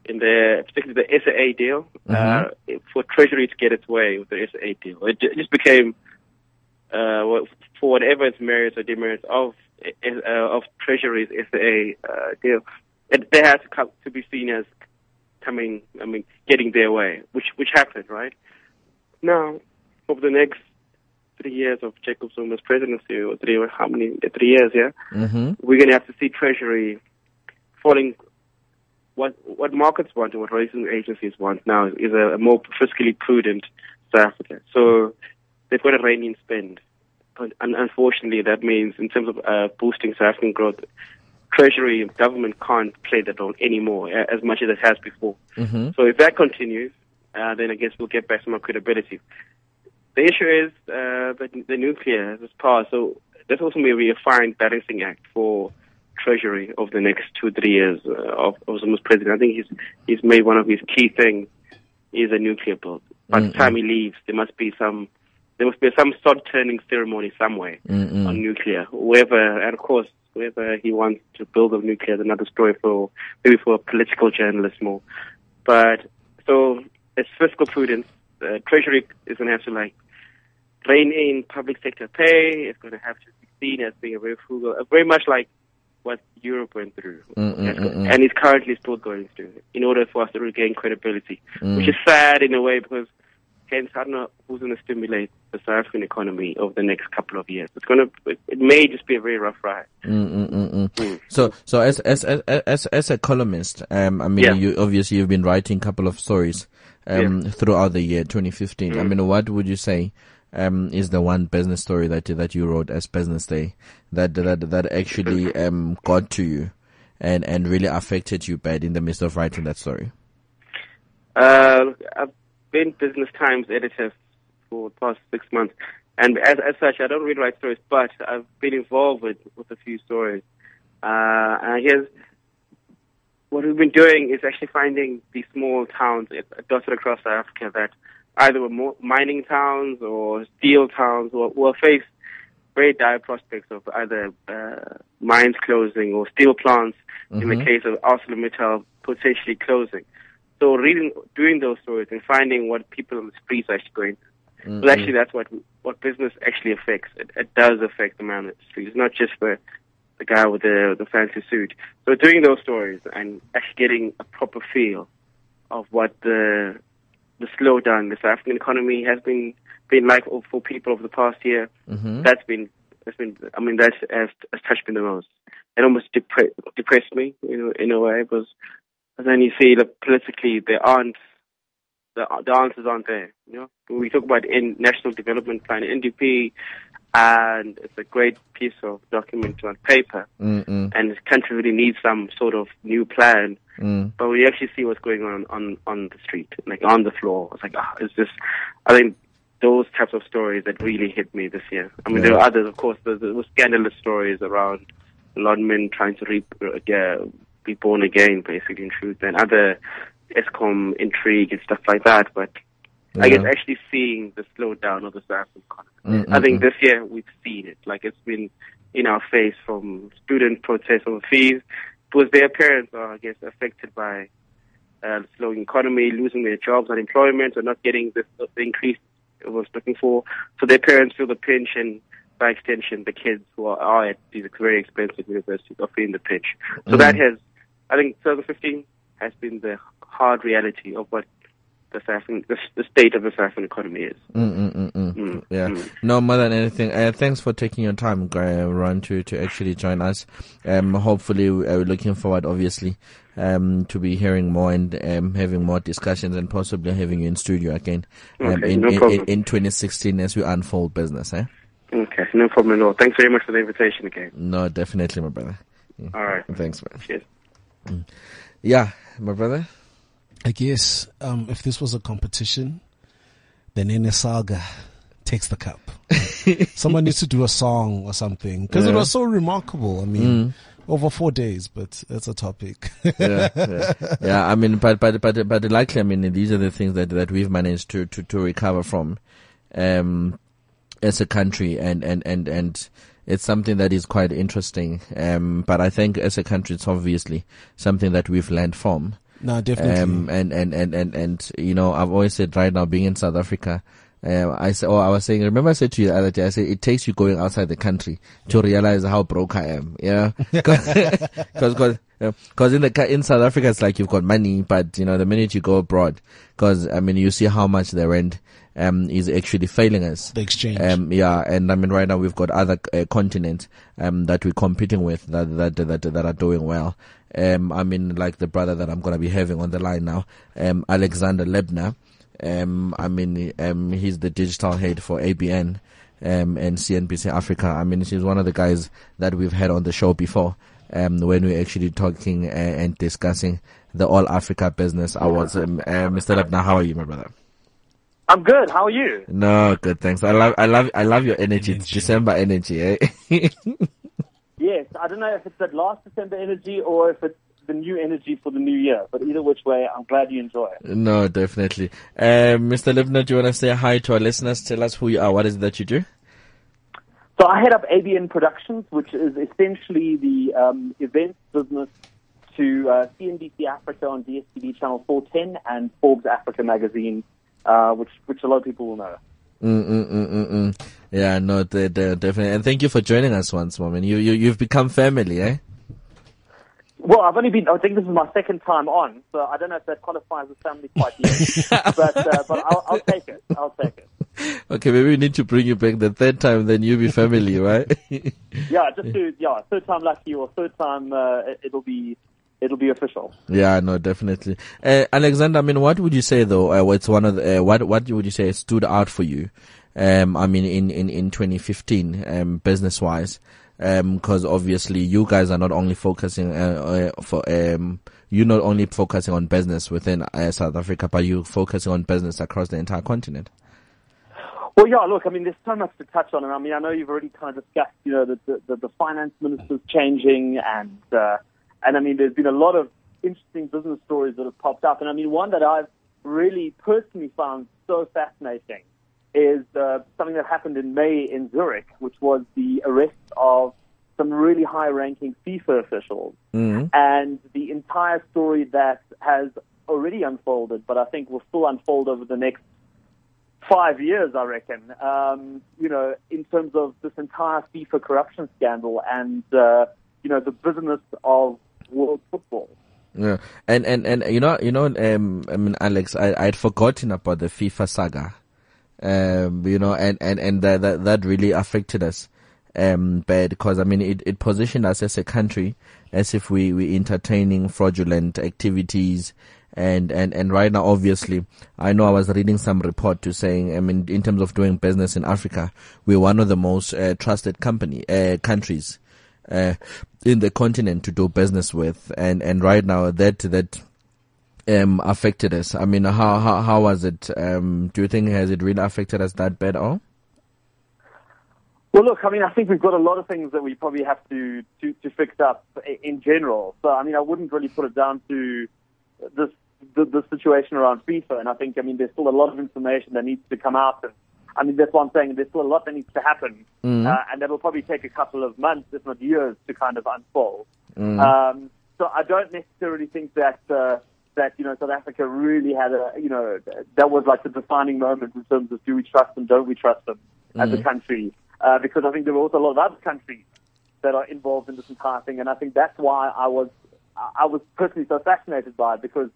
in the particularly the SAA deal uh, for Treasury to get its way with the SAA deal. It, it just became uh, for whatever its merits or demerits of uh, of Treasury's SAA uh, deal, it, they had to come to be seen as coming. I mean, getting their way, which which happened, right? Now, over the next three years of Jacob Zuma's presidency, or three, how many? Three years, yeah Mm-hmm. we're going to have to see Treasury falling. What what markets want and what rating agencies want now is a, a more fiscally prudent South Africa. So they've got to rein in spend. Un- unfortunately, that means in terms of uh, boosting South African growth, Treasury and government can't play that role anymore as much as it has before. Mm-hmm. So if that continues, uh, then I guess we'll get back some more credibility. The issue is uh, that the nuclear has passed, so there's also maybe a fine balancing act for Treasury over the next two, three years uh, of, of Zuma's president. I think he's he's made one of his key things is a nuclear bill. By the time he leaves, there must be some there must be some sod turning ceremony somewhere Mm-mm. on nuclear. Whoever, and of course, whether he wants to build a nuclear is another story for maybe for a political journalist more. But so it's fiscal prudence. Uh, Treasury is going to have to like rein in public sector pay. It's going to have to be seen as being a very frugal, uh, very much like what Europe went through, Mm, mm, mm, mm. and is currently still going through, in order for us to regain credibility. Mm. Which is sad in a way because hence I don't know who's going to stimulate the South African economy over the next couple of years. It's going to, it, may just be a very rough ride. Mm-mm-mm-mm. So, so as as as as a columnist, um, I mean, Yeah. you obviously you've been writing a couple of stories, um, throughout the year 2015. I mean, what would you say, um, is the one business story that you- that you wrote as Business Day that that that actually um got to you, and and really affected you bad in the midst of writing that story? Uh, I've been Business Times editor for the past six months, and as, as such, I don't really write stories, but I've been involved with, with a few stories. Uh, and here's what we've been doing is actually finding these small towns dotted across Africa that either were mining towns or steel towns or will face very dire prospects of either uh, mines closing or steel plants, in the case of ArcelorMittal, potentially closing. So reading, doing those stories and finding what people on the streets are actually going through. But actually, that's what what business actually affects. It, it does affect the man on the street. It's not just the the guy with the the fancy suit. So doing those stories and actually getting a proper feel of what the the slowdown the South African economy has been been like for people over the past year. Mm-hmm. That's been that's been. I mean, that's has, has touched me the most. It almost depre- depressed me, you know, in a way, because and then you see that politically there aren't the, the answers aren't there. You know, when we talk about in National Development Plan (NDP), and it's a great piece of document on paper, Mm-mm. and the country really needs some sort of new plan. Mm. But we actually see what's going on on on the street, like on the floor. It's like ah, it's just. I think those types of stories that really hit me this year. I mean, Yeah. there are others, of course. There, were scandalous stories around London trying to re- uh, be born again, basically, in truth, and other Eskom intrigue and stuff like that. But I guess actually seeing the slowdown of the South economy. Mm, I think mm. this year we've seen it. Like it's been in our face from student protests over fees, because their parents are, I guess, affected by uh, the slowing economy, losing their jobs, unemployment, or not getting the, the increase it was looking for. So their parents feel the pinch, and by extension, the kids who are, are at these very expensive universities are feeling the pinch. So Mm. that has, I think, 2015 has been the hard reality of what the South the, the state of the African economy is. Mm, mm, mm, mm. Mm, Yeah. mm. No, more than anything, uh, thanks for taking your time, uh, Ron, to, to actually join us. Um, hopefully, we are looking forward, obviously, um, to be hearing more and um, having more discussions and possibly having you in studio again um, Okay, in, no in, in, in 2016 as we unfold business. Eh? Okay, no problem at all. Thanks very much for the invitation again. No, definitely, my brother. All right. Thanks, man. Cheers. Yeah, my brother. I guess um, if this was a competition, then Saga takes the cup. Someone needs to do a song or something because it was so remarkable. I mean, over four days, but that's a topic. yeah, yeah, yeah. I mean, but but but but likely, I mean, these are the things that that we've managed to to to recover from, um, as a country, and and and and it's something that is quite interesting. Um, but I think as a country, it's obviously something that we've learned from. no, definitely. Um, and, and, and, and, and, you know, I've always said right now being in South Africa, um, I said, oh, I was saying, remember I said to you the other day, I said, it takes you going outside the country to realize how broke I am. Yeah. Cause, cause, uh, cause in the, in South Africa, it's like you've got money, but you know, the minute you go abroad, cause I mean, you see how much the rent, um, is actually failing us. the exchange. Um, yeah, and I mean, right now we've got other uh, continents um, that we're competing with that that that that are doing well. Um, I mean, like the brother that I'm gonna be having on the line now, um, Alexander Lebner. Um, I mean, um, he's the digital head for ABN. Um, and CNBC Africa. I mean, he's one of the guys that we've had on the show before. Um, when we're actually talking uh, and discussing the All Africa Business Awards. Um, uh, Mr. Lebner, how are you, my brother? I'm good. How are you? No, good. Thanks. I love, I love, I love your energy. It's December energy, eh? Yes, I don't know if it's that last December energy or if it's the new energy for the new year. But either which way, I'm glad you enjoy it. no, definitely. Um, Mr. Livner, do you want to say hi to our listeners? Tell us who you are. What is it that you do? So I head up ABN Productions, which is essentially the um, events business to uh, CNBC Africa on DSTV channel 410 and Forbes Africa magazine, uh, which which a lot of people will know. Mm, mm, mm, mm, mm. Yeah, no, de- de- definitely. And thank you for joining us once more, man. You, you, you've become family, eh? Well, I've only been, I think this is my second time on, so I don't know if that qualifies as family quite yet. but uh, but I'll, I'll take it. I'll take it. Okay, maybe we need to bring you back the third time, then you'll be family, right? Yeah, just to, yeah, third time lucky or third time uh, it- it'll be it'll be official. yeah, no, definitely. Uh, Alexander, I mean, what would you say though? Uh, what's one of the, uh, what, what would you say stood out for you? Um, I mean, in, in, in 2015, um, business wise, um, cause obviously you guys are not only focusing, uh, uh, for, um, you're not only focusing on business within uh, South Africa, but you're focusing on business across the entire continent. Well, yeah, look, I mean, there's so much to touch on, and I mean, I know you've already kind of discussed, you know, the the, the, the finance minister's changing, and uh, and I mean, there's been a lot of interesting business stories that have popped up, and I mean, one that I've really personally found so fascinating is uh, something that happened in May in Zurich, which was the arrest of some really high-ranking FIFA officials, Mm-hmm. and the entire story that has already unfolded, but I think will still unfold over the next five years, I reckon. Um, you know, in terms of this entire FIFA corruption scandal and uh, you know the business of world football. Yeah, and and and you know, you know, um, I mean, Alex, I I'd forgotten about the FIFA saga, um, you know, and and and that that, that really affected us, um, bad because I mean, it it positioned us as a country as if we we entertaining fraudulent activities. And, and, and right now, obviously, I know I was reading some report to saying, I mean, in terms of doing business in Africa, we're one of the most uh, trusted company, uh, countries, uh, in the continent to do business with. And, and right now that, that, um, affected us. I mean, how, how, how was it? Um, do you think has it really affected us that bad or? Well, look, I mean, I think we've got a lot of things that we probably have to, to, to fix up in general. So, I mean, I wouldn't really put it down to this the, the situation around FIFA. And I think, I mean, there's still a lot of information that needs to come out. And I mean, that's what I'm saying. There's still a lot that needs to happen, Mm-hmm. uh, and that'll probably take a couple of months, if not years, to kind of unfold. Mm-hmm. Um, so I don't necessarily think that uh, that you know South Africa really had a you know that was like the defining moment in terms of do we trust them, don't we trust them as a country? Uh, because I think there were also a lot of other countries that are involved in this entire thing, and I think that's why I was I was personally so fascinated by it because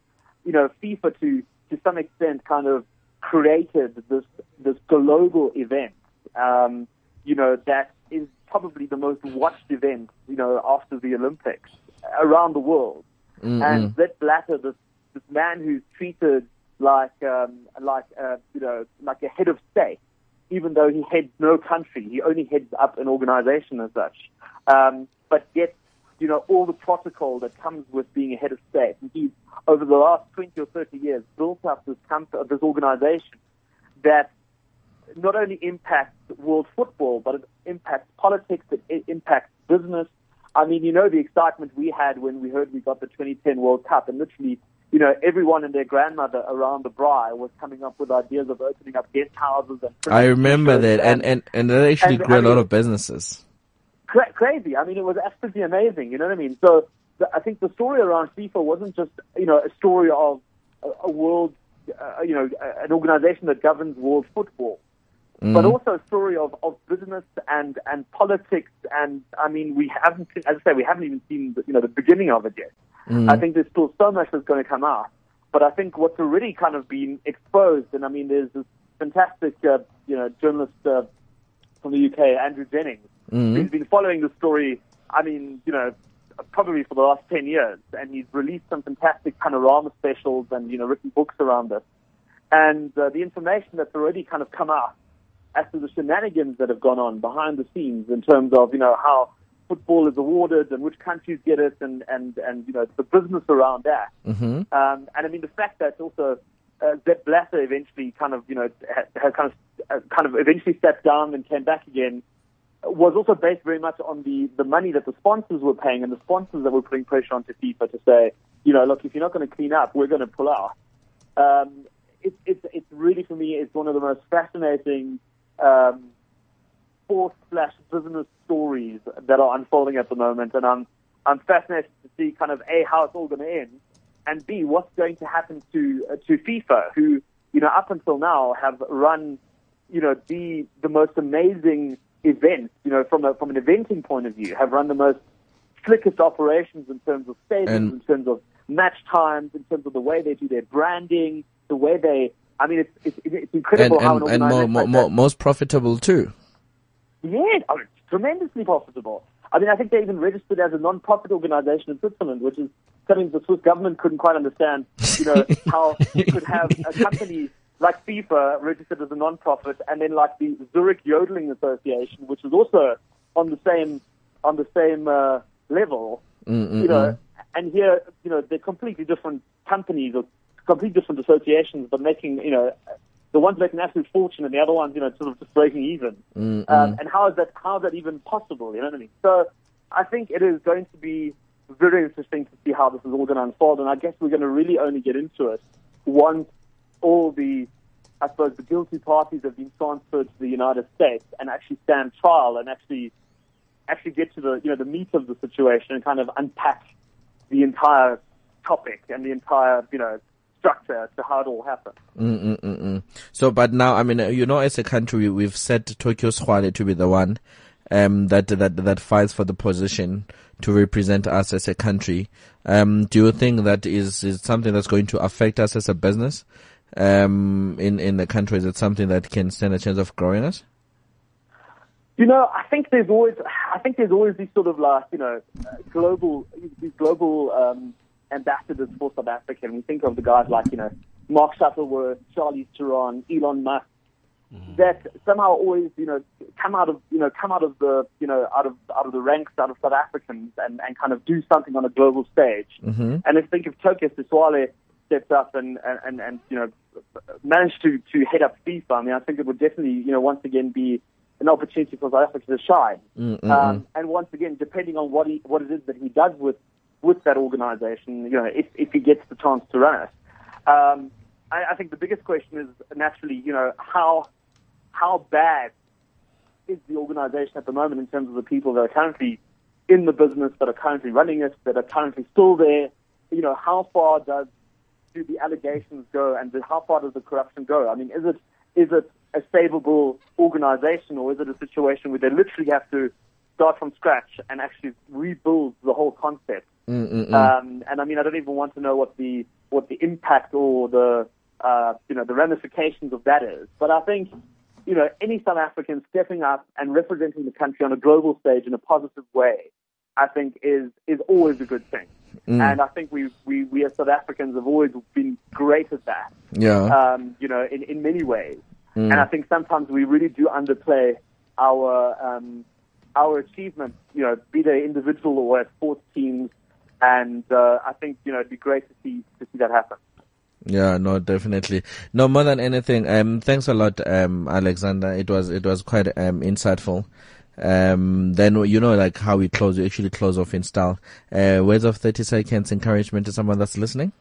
you know FIFA to to some extent kind of created this this global event. Um, you know that is probably the most watched event you know after the Olympics around the world. And that Blatter, this this man who's treated like um, like uh, you know like a head of state, even though he heads no country, he only heads up an organization as such. Um, but yet, you know, all the protocol that comes with being a head of state. And he's over the last 20 or 30 years built up this comp- this organization that not only impacts world football, but it impacts politics, it, impacts business. I mean, you know the excitement we had when we heard we got the 2010 World Cup, and literally, you know, everyone and their grandmother around the braai was coming up with ideas of opening up guest houses. And I remember that, and and and that actually and, grew a lot of businesses. Cra- crazy. I mean, it was absolutely amazing. You know what I mean? So the, I think the story around FIFA wasn't just you know a story of a, a world, uh, you know, an organization that governs world football, but also a story of, of business and and politics. And I mean, we haven't, as I say, we haven't even seen the, you know the beginning of it yet. I think there's still so much that's going to come out. But I think what's already kind of been exposed, and I mean, there's this fantastic, uh, you know, journalist uh, from the UK, Andrew Jennings, who's been following the story. I mean, you know, probably for the last ten years, and he's released some fantastic panorama specials and you know written books around this. And uh, the information that's already kind of come out as to the shenanigans that have gone on behind the scenes in terms of you know how football is awarded and which countries get it and and and you know the business around that. Mm-hmm. Um, and I mean the fact that also uh, Sepp Blatter eventually kind of you know had kind of uh, kind of eventually stepped down and came back again was also based very much on the the money that the sponsors were paying and the sponsors that were putting pressure onto FIFA to say you know look if you're not going to clean up we're going to pull out. Um, it's it's it's really for me it's one of the most fascinating um, sports slash business stories that are unfolding at the moment, and I'm I'm fascinated to see kind of a how it's all going to end, and b what's going to happen to uh, to FIFA, who you know up until now have run you know the the most amazing events, you know from a from an eventing point of view, have run the most slickest operations in terms of stadiums, And- in terms of match times, in terms of the way they do their branding, the way they. I mean, it's it's, it's And incredible how an and, and more, like more most profitable too. yeah, oh, it's tremendously profitable. I mean, I think they even registered as a non-profit organization in Switzerland, which is something the Swiss government couldn't quite understand. You know how you could have a company like FIFA registered as a non-profit, and then like the Zurich Yodeling Association, which is also on the same on the same uh, level. Mm-mm-mm. You know, mm. and here, you know, they're completely different companies or completely different associations, but making, you know, the one's making an absolute fortune and the other one's, you know, sort of just breaking even. Mm, mm. Um, and how is that, how is that even possible? You know what I mean? So I think it is going to be very interesting to see how this is all going to unfold. And I guess we're going to really only get into it once all the, I suppose, the guilty parties have been transferred to the United States and actually stand trial and actually, actually get to the, you know, the meat of the situation and kind of unpack the entire topic and the entire, you know, structure to how it all happened. Mm-mm-mm-mm. So, but now, I mean, uh, you know, as a country, we've set Tokyo Sexwale to be the one um, that that that fights for the position to represent us as a country. Um, do you think that is is something that's going to affect us as a business um, in in the country? Is it something that can stand a chance of growing us? You know, I think there's always, I think there's always these sort of like, you know, uh, global, these global um, ambassadors for South Africa. And we think of the guys like, you know, Mark Shuttleworth, Charlize Theron, Elon Musk, that somehow always, you know, come out of, you know, come out of the, you know, out of out of the ranks, out of South Africans, and, and kind of do something on a global stage. Mm-hmm. And I think if Tokyo Sexwale stepped up and, and, and, and, you know, managed to, to head up FIFA, I mean, I think it would definitely, you know, once again be an opportunity for South Africa to shine. Um, and once again, depending on what he, what it is that he does with, with that organization, you know, if, if he gets the chance to run it, Um, I, I think the biggest question is naturally, you know, how how bad is the organization at the moment in terms of the people that are currently in the business, that are currently running it, that are currently still there? You know, how far does do the allegations go, and how far does the corruption go? I mean, is it is it a savable organization, or is it a situation where they literally have to start from scratch and actually rebuild the whole concept? Um, and I mean, I don't even want to know what the what the impact or the uh, you know the ramifications of that is. But I think you know any South African stepping up and representing the country on a global stage in a positive way, I think is is always a good thing. And I think we, we we as South Africans have always been great at that. Yeah. Um, you know, in in many ways. And I think sometimes we really do underplay our um, our achievements. You know, be they individual or as sports teams. And uh, I think you know it'd be great to see to see that happen. Yeah, no, definitely. No, more than anything, um, thanks a lot, um, Alexander. It was, it was quite, um, insightful. Um, then, you know, like how we close, we actually close off in style. Uh, words of 30 seconds encouragement to someone that's listening?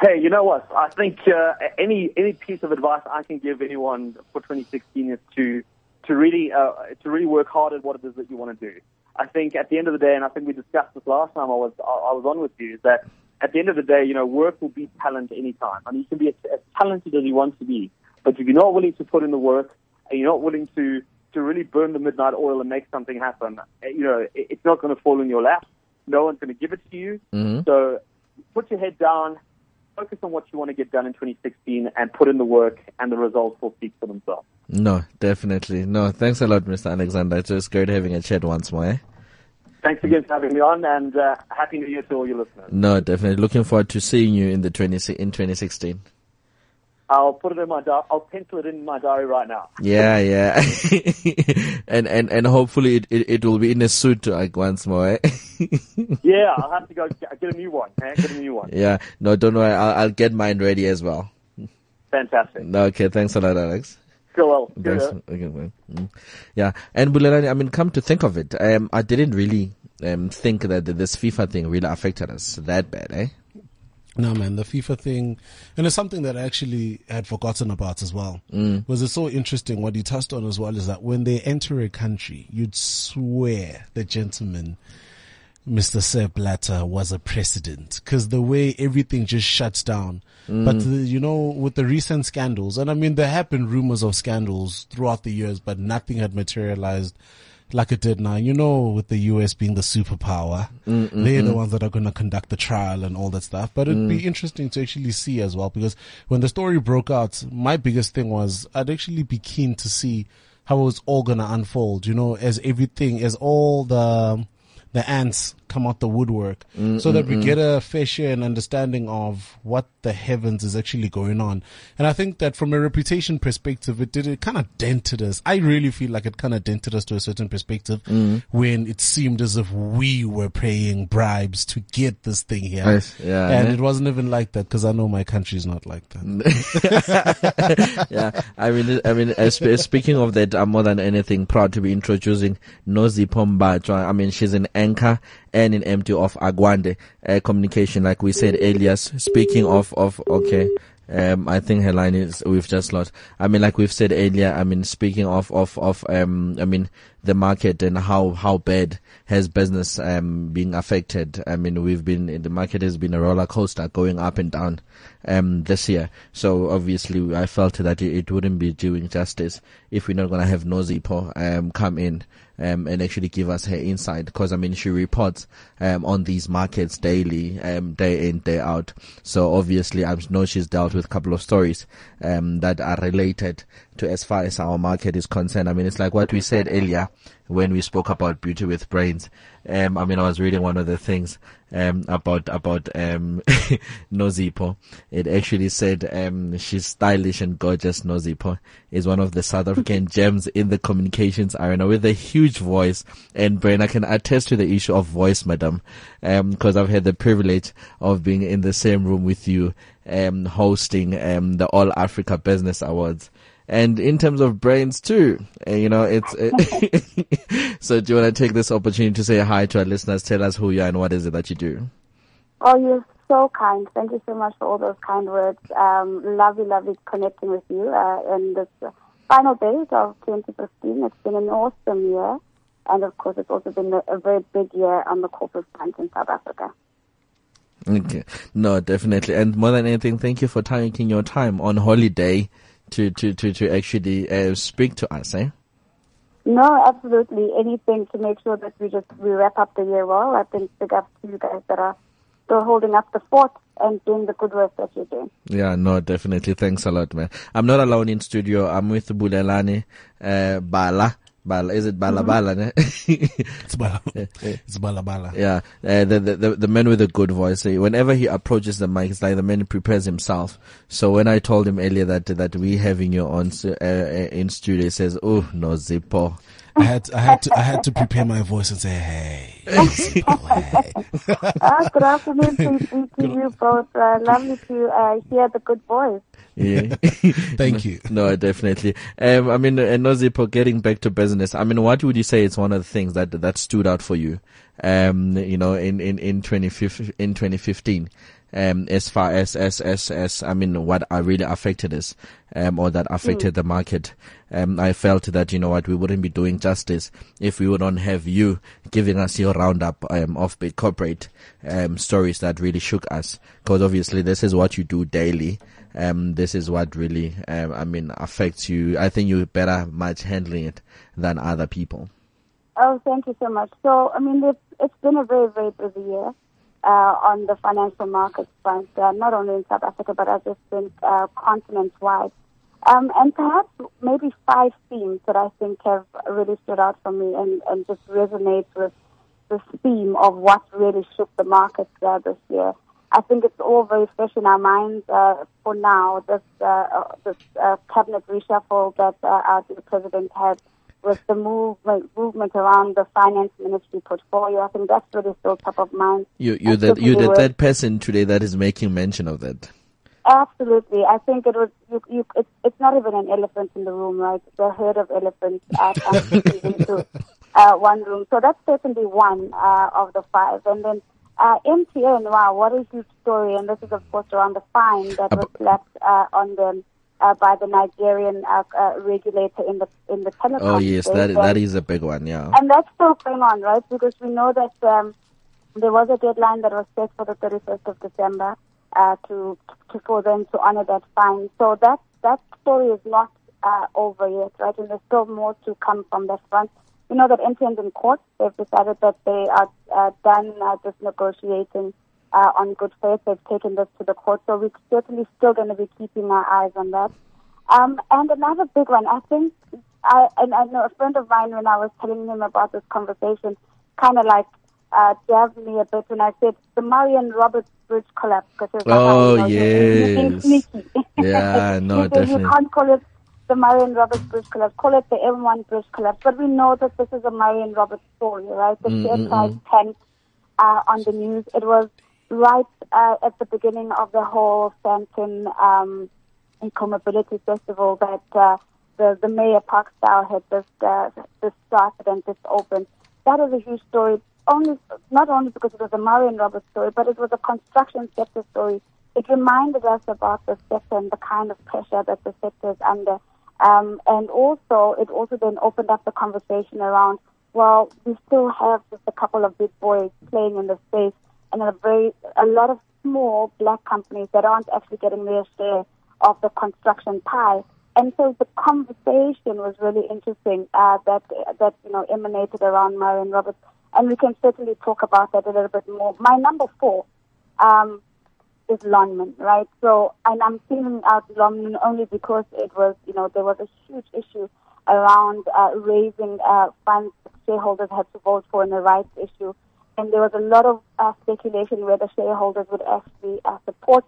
Hey, you know what? I think uh, any any piece of advice I can give anyone for 2016 is to to really uh, to really work hard at what it is that you want to do. I think at the end of the day, and I think we discussed this last time I was I was on with you, is that at the end of the day, you know, work will beat talent anytime. I mean, you can be as, as talented as you want to be, but if you're not willing to put in the work and you're not willing to to really burn the midnight oil and make something happen, eh, you know, it, it's not going to fall in your lap. No one's going to give it to you. So put your head down, focus on what you want to get done in 2016, and put in the work, and the results will speak for themselves. No, definitely. No, thanks a lot, Mr. Alexander. It was great having a chat once more, eh? Thanks again for having me on, and uh, happy New Year to all your listeners. No, definitely. Looking forward to seeing you in the 20, in 2016. I'll put it in my di- I'll pencil it in my diary right now. Yeah, yeah. and, and, and hopefully it, it, it will be in a suit like once more, eh? Yeah, I'll have to go get, get a new one. eh? Get a new one. yeah. No, don't worry. I'll, I'll get mine ready as well. Fantastic. Okay. Thanks a lot, Alex. Go well. Thanks. Okay, mm. Yeah, and Bulelani, I mean, come to think of it, um, I didn't really um, think that this FIFA thing really affected us that bad, eh? No, man, the FIFA thing, and it's something that I actually had forgotten about as well. Mm. Was it so interesting? What he touched on as well is that when they enter a country, you'd swear the gentleman, Mr. Sepp Blatter, was a president because the way everything just shuts down. But the, you know, with the recent scandals, and I mean, there have been rumors of scandals throughout the years, but nothing had materialized like it did now. You know, with the US being the superpower, mm, mm, they're the mm. ones that are going to conduct the trial and all that stuff. But it'd be interesting to actually see as well because when the story broke out, my biggest thing was I'd actually be keen to see how it was all going to unfold. You know, as everything, as all the the ants come out the woodwork mm, so that mm, we mm. get a fair share and understanding of what the heavens is actually going on. And I think that from a reputation perspective, it did, it kind of dented us. I really feel like it kind of dented us to a certain perspective when it seemed as if we were paying bribes to get this thing here. Yeah, and ne? it wasn't even like that because I know my country is not like that. yeah, I mean, I mean, uh, sp- uh, speaking of that, I'm more than anything proud to be introducing Nozipho Mbanjwa. I mean, she's an anchor and an MD of Agwande uh, Communication, like we said earlier. Speaking of, of, okay. Um, I think her line is we've just lost. I mean, like we've said earlier. I mean, speaking of of of um, I mean the market and how how bad has business um being affected. I mean, we've been the market has been a roller coaster going up and down um this year. So obviously, I felt that it, it wouldn't be doing justice if we're not gonna have Nozipho um come in um, and actually give us her insight because I mean she reports um, on these markets daily, um, day in day out. So obviously I know she's dealt with a couple of stories um, that are related to as far as our market is concerned. I mean it's like what we said earlier when we spoke about beauty with brains. Um, I mean I was reading one of the things um, about about um, Nozipho. It actually said um, she's stylish and gorgeous. Nozipho is one of the South African gems in the communications arena with a huge voice. And Brain, I can attest to the issue of voice, madam, because I've had the privilege of being in the same room with you, um, hosting um, the All Africa Business Awards. And in terms of brains too, uh, you know, it's, uh, so do you want to take this opportunity to say hi to our listeners? Tell us who you are and what is it that you do? Oh you're so kind. Thank you so much for all those kind words. Um, lovely, lovely connecting with you uh, in this final days of 2015. It's been an awesome year. And of course, it's also been a, a very big year on the corporate front in South Africa. Okay. No, definitely. And more than anything, thank you for taking your time on holiday to, to, to, to actually uh, speak to us, eh? No, absolutely. Anything to make sure that we just we wrap up the year well. I think big up to you guys that are still holding up the fort and doing the good work that you're doing. Yeah, no, definitely. Thanks a lot, man. I'm not alone in studio. I'm with Bulelani uh, Bala. Bala, is it Bala Mm-hmm. Bala? Ne? It's bala. It's bala bala. yeah, uh, the, the the the man with a good voice. eh, Whenever he approaches the mic, it's like the man prepares himself. So when I told him earlier that that we having you on uh, uh, in studio, he says, "Oh no, Zippo." I had I had to I had to prepare my voice and say, hey, Zippo, hey. Ah, good afternoon to, to, to you both. Uh, lovely to uh, hear the good voice. Yeah. Thank you. No, definitely. Um, I mean, uh, Nozipho, getting back to business, I mean, what would you say is one of the things that, that stood out for you, um, you know, in, in, in 2015, in 2015, um, as far as, as, as, as, I mean, what uh, really affected us, um, or that affected the market. Um, I felt that, you know what, we wouldn't be doing justice if we would not have you giving us your roundup, um, of big corporate, um, stories that really shook us. Cause obviously this is what you do daily um, this is what really, um, I mean, affects you. I think you're better much handling it than other people. Oh, thank you so much. So, I mean, it's, been a very, very busy year uh, on the financial markets front, uh, not only in South Africa, but I just think uh, continent-wide. Um, and perhaps maybe five themes that I think have really stood out for me and, and just resonate with this theme of what really shook the markets uh, this year. I think it's all very fresh in our minds uh, for now. This uh, uh, this uh, cabinet reshuffle that uh, our president had with the movement movement around the finance ministry portfolio. I think that's really still top of mind. You, you're the, you're the third person today that is making mention of that. Absolutely, I think it was. You, you, it's, it's not even an elephant in the room, right? The herd of elephants are into uh, one room. So that's certainly one uh, of the five. And then uh, MTN, wow, what a huge story! And this is of course around the fine that was slapped uh, on them uh, by the Nigerian uh, uh, regulator in the in the telecom. Oh yes, that And- that is a big one. Yeah. and that's still going on, right? Because we know that um, there was a deadline that was set for the 31st of December uh, to, to for them to honor that fine. So that that story is not uh, over yet, right? And there's still more to come from that front. We know that MTN's in court. They've decided that they are uh, done uh, just negotiating uh, on good faith. They've taken this to the court. So we're certainly still going to be keeping our eyes on that. Um, and another big one, I think, I, and I know a friend of mine, when I was telling him about this conversation, kind of like uh, jabbed me a bit when I said the Murray & Roberts Bridge collapse. Cause it was like, Oh, you know, you- sneaky. Yeah, no, definitely. You can't call it the Murray & Roberts Bridge collapse. Call it the M1 Bridge collapse. But we know that this is a Murray & Roberts story, right? The Mm, share mm, price tanked uh, on the news. It was right uh, at the beginning of the whole Phantom um, Eco-Mobility Festival that uh, the, the Mayor Parks Tau had just, uh, just started and just opened. That is a huge story, only not only because it was a Murray & Roberts story, but it was a construction sector story. It reminded us about the sector and the kind of pressure that the sector is under. Um, and also, it also then opened up the conversation around, well, we still have just a couple of big boys playing in the space and a very, a lot of small black companies that aren't actually getting their share of the construction pie. And so the conversation was really interesting uh, that that you know emanated around Murray & Roberts, and we can certainly talk about that a little bit more. My number four um, is Lonmin, right? So, and I'm feeling out Lonmin only because it was you know there was a huge issue around uh, raising uh, funds shareholders had to vote for in the rights issue, and there was a lot of uh, speculation whether shareholders would actually uh, support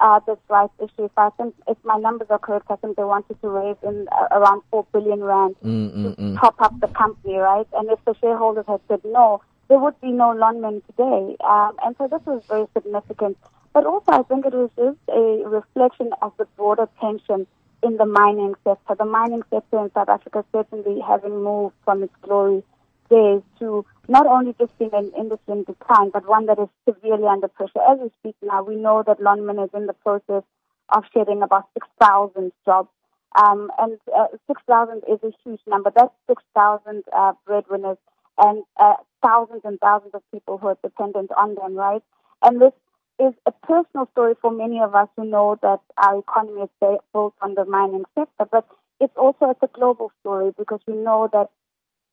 uh, this rights issue. If I think, if my numbers are correct, I think they wanted to raise in uh, around four billion rand Mm, mm, to mm. top up the company, right? And if the shareholders had said no, there would be no Lonmin today. Um, and so this was very significant. But also, I think it was just a reflection of the broader tension in the mining sector. The mining sector in South Africa certainly having moved from its glory days to not only just being an industry in decline, but one that is severely under pressure. As we speak now, we know that Lonmin is in the process of shedding about 6,000 jobs. Um, and uh, 6,000 is a huge number. That's 6,000 uh, breadwinners and uh, thousands and thousands of people who are dependent on them, right? And this is a personal story for many of us who know that our economy is built on the mining sector, but it's also it's a global story because we know that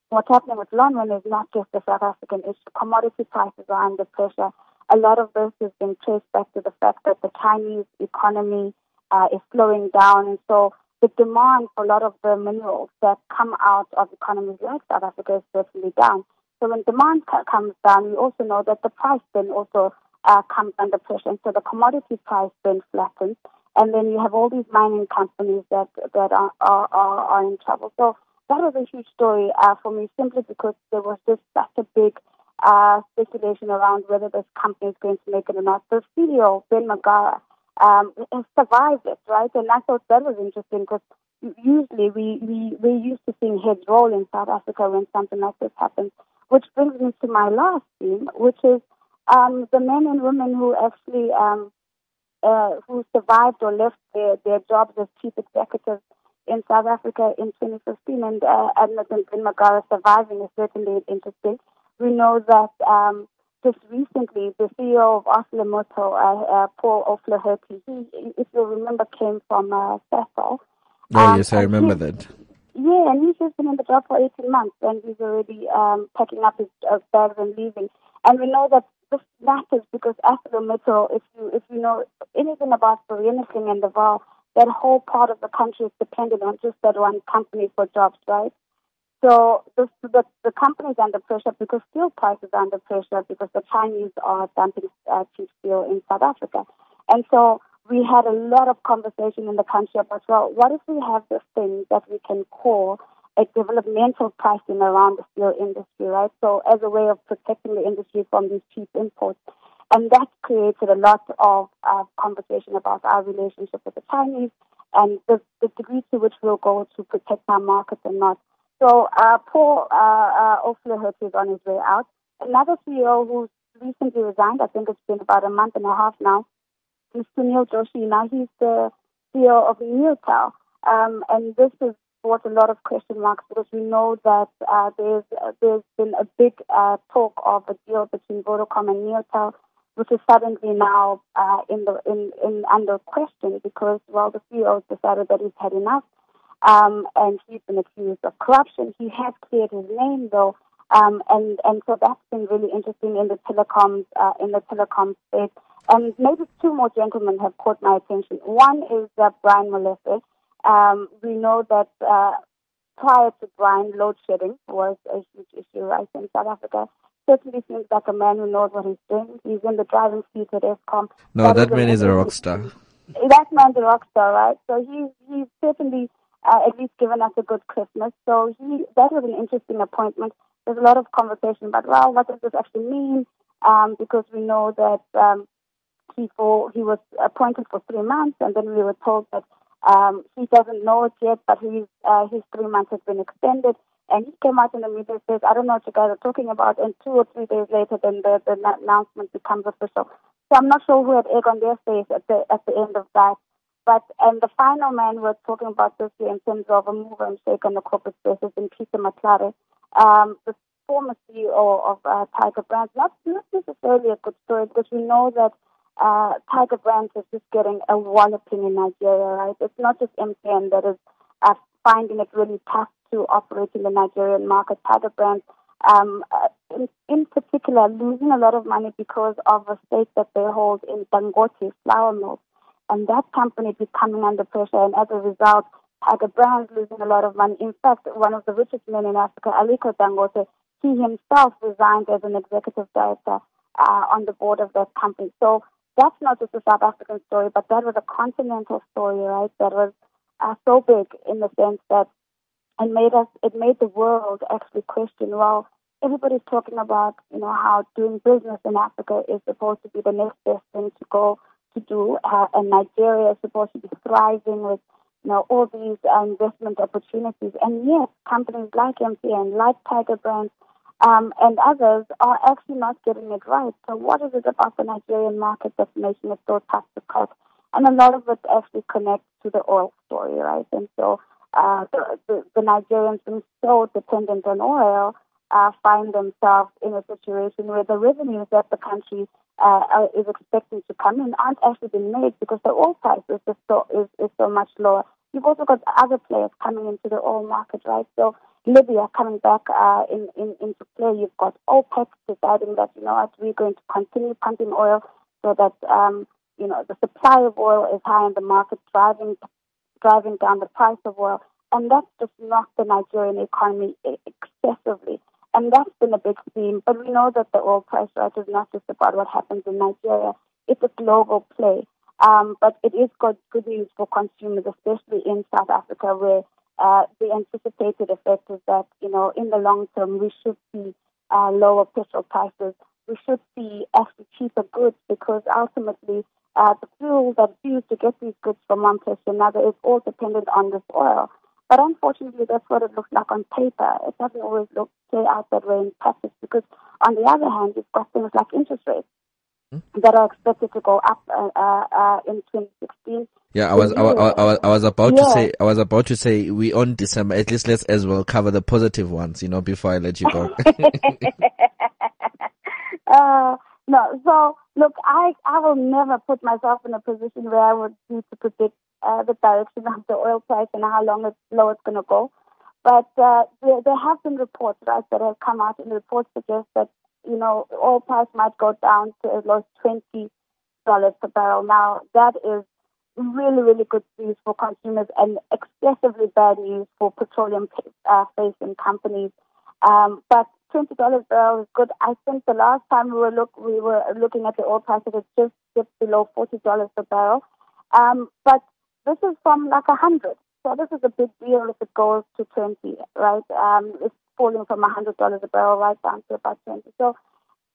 what's happening with Lonmin is not just a South African issue. Commodity prices are under pressure. A lot of this has been traced back to the fact that the Chinese economy uh, is slowing down, and so the demand for a lot of the minerals that come out of economies like South Africa is certainly down. So when demand comes down, we also know that the price then also uh, comes under pressure. And so the commodity price then flattens. And then you have all these mining companies that that are are, are, in trouble. So that was a huge story uh, for me, simply because there was just such a big uh, speculation around whether this company is going to make it or not. The CEO, Ben Magara, um, survived it, right? And I thought that was interesting because usually we, we, we're used to seeing heads roll in South Africa when something like this happens, which brings me to my last theme, which is um, the men and women who actually um, uh, who survived or left their, their jobs as chief executives in South Africa in 2015, and uh, Admiral Ben Magara surviving is certainly interesting. We know that um, just recently, the CEO of ArcelorMittal, uh, uh, Paul O'Flaherty, he, if you remember, came from uh, Sasol. Oh, um, yes, I remember that. Yeah, and he's just been in the job for 18 months, and he's already um, packing up his uh, bags and leaving. And we know that this matters because ArcelorMittal, if you if you know anything about anything in the Vaal, that whole part of the country is dependent on just that one company for jobs, right? So the, the, the company is under pressure because steel prices are under pressure because the Chinese are dumping uh, cheap steel in South Africa. And so we had a lot of conversation in the country about, well, what if we have this thing that we can call a developmental pricing around the steel industry, right? So as a way of protecting the industry from these cheap imports. And that created a lot of uh, conversation about our relationship with the Chinese and the, the degree to which we'll go to protect our markets and not. So uh, Paul uh, uh, is on his way out. Another CEO who's recently resigned, I think it's been about a month and a half now, is Sunil Joshi. Now he's the CEO of Neotel. Um, and this has brought a lot of question marks because we know that uh, there's there's been a big uh, talk of a deal between Vodacom and Neotel, which is suddenly now uh, in the in, in under question because well the CEO decided that he's had enough um, and he's been accused of corruption. He has cleared his name though, um, and and so that's been really interesting in the telecoms uh, in the telecom space. And maybe two more gentlemen have caught my attention. One is uh, Brian Molefe. Um, we know that uh, prior to Brian, load shedding was a huge issue right in South Africa. Certainly seems like a man who knows what he's doing. He's in the driving seat at Eskom. No, that, that man is a rock star. That man's a rock star, right? So he's he's certainly uh, at least given us a good Christmas. So he that was an interesting appointment. There's a lot of conversation about well, what does this actually mean? Um, because we know that um, he for he was appointed for three months, and then we were told that um, he doesn't know it yet, but his uh, his three months has been extended. And he came out in the media and says, I don't know what you guys are talking about. And two or three days later, then the, the announcement becomes official. So I'm not sure who had egg on their face at the at the end of that. But and the final man we're talking about this year in terms of a mover and shake on the corporate space has been Peter Matlare, um, the former CEO of uh, Tiger Brands. Not, not necessarily a good story because we know that uh, Tiger Brands is just getting a walloping in Nigeria, right? It's not just MTN that is uh, finding it really tough to operate in the Nigerian market. Tiger Brands, um, uh, in, in particular, losing a lot of money because of a stake that they hold in Dangote flour mills and that company is coming under pressure, and as a result, Tiger Brands losing a lot of money. In fact, one of the richest men in Africa, Aliko Dangote, he himself resigned as an executive director uh, on the board of that company. So that's not just a South African story, but that was a continental story, right? That was uh, so big in the sense that it made us, it made the world actually question, well, everybody's talking about, you know, how doing business in Africa is supposed to be the next best thing to go to do. Uh, and Nigeria is supposed to be thriving with you know, all these uh, investment opportunities. And yes, companies like MTN, like Tiger Brands, um, and others are actually not getting it right. So what is it about the Nigerian market that's making it so tough to cut? And a lot of it actually connects to the oil story, right? And so uh, the, the, the Nigerians being so dependent on oil uh, find themselves in a situation where the revenues that the country uh, is expecting to come in aren't actually being made because the oil price is, just so, is, is so much lower. You've also got other players coming into the oil market, right? So Libya coming back uh, in, in, into play. You've got OPEC deciding that, you know what, we're going to continue pumping oil so that, um, you know, the supply of oil is high in the market, driving, driving down the price of oil. And that's just not the Nigerian economy excessively. And that's been a big theme. But we know that the oil price right is not just about what happens in Nigeria. It's a global play. Um, but it is good, good news for consumers, especially in South Africa, where uh, the anticipated effect is that, you know, in the long term, we should see uh, lower petrol prices. We should see actually cheaper goods because ultimately uh, the fuel that's used to get these goods from one place to another is all dependent on this oil. But unfortunately, that's what it looks like on paper. It doesn't always look play out that way in practice because, on the other hand, you've got things like interest rates hmm? that are expected to go up uh, uh, uh in 2016 yeah, I was, I, I, I, I was about yeah. to say, I was about to say, we on December. At least let's as well cover the positive ones, you know, before I let you go. uh, no, so look, I, I will never put myself in a position where I would need to predict uh, the direction of the oil price and how long it's low it's going to go. But uh, there, there have been reports, right, that have come out, and reports suggest that you know oil price might go down to as low as twenty dollars per barrel. Now that is really, really good news for consumers and excessively bad news for petroleum uh, facing companies. Um, but twenty dollars per barrel is good. I think the last time we were look we were looking at the oil price, it was just dipped below forty dollars per barrel. Um, but this is from like a hundred, so this is a big deal if it goes to twenty, right? Um, it's falling from a hundred dollars a barrel right down to about twenty. So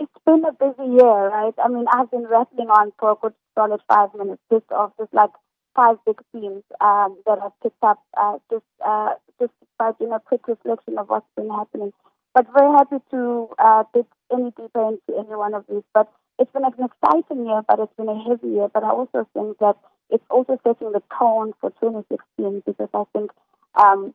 it's been a busy year, right? I mean, I've been rattling on for a good solid five minutes just of just like five big themes um, that I've picked up uh, just uh, just by you know quick reflection of what's been happening. But very happy to uh, dig any deeper into any one of these. But it's been an exciting year, but it's been a heavy year. But I also think that it's also setting the tone for 2016 because I think um,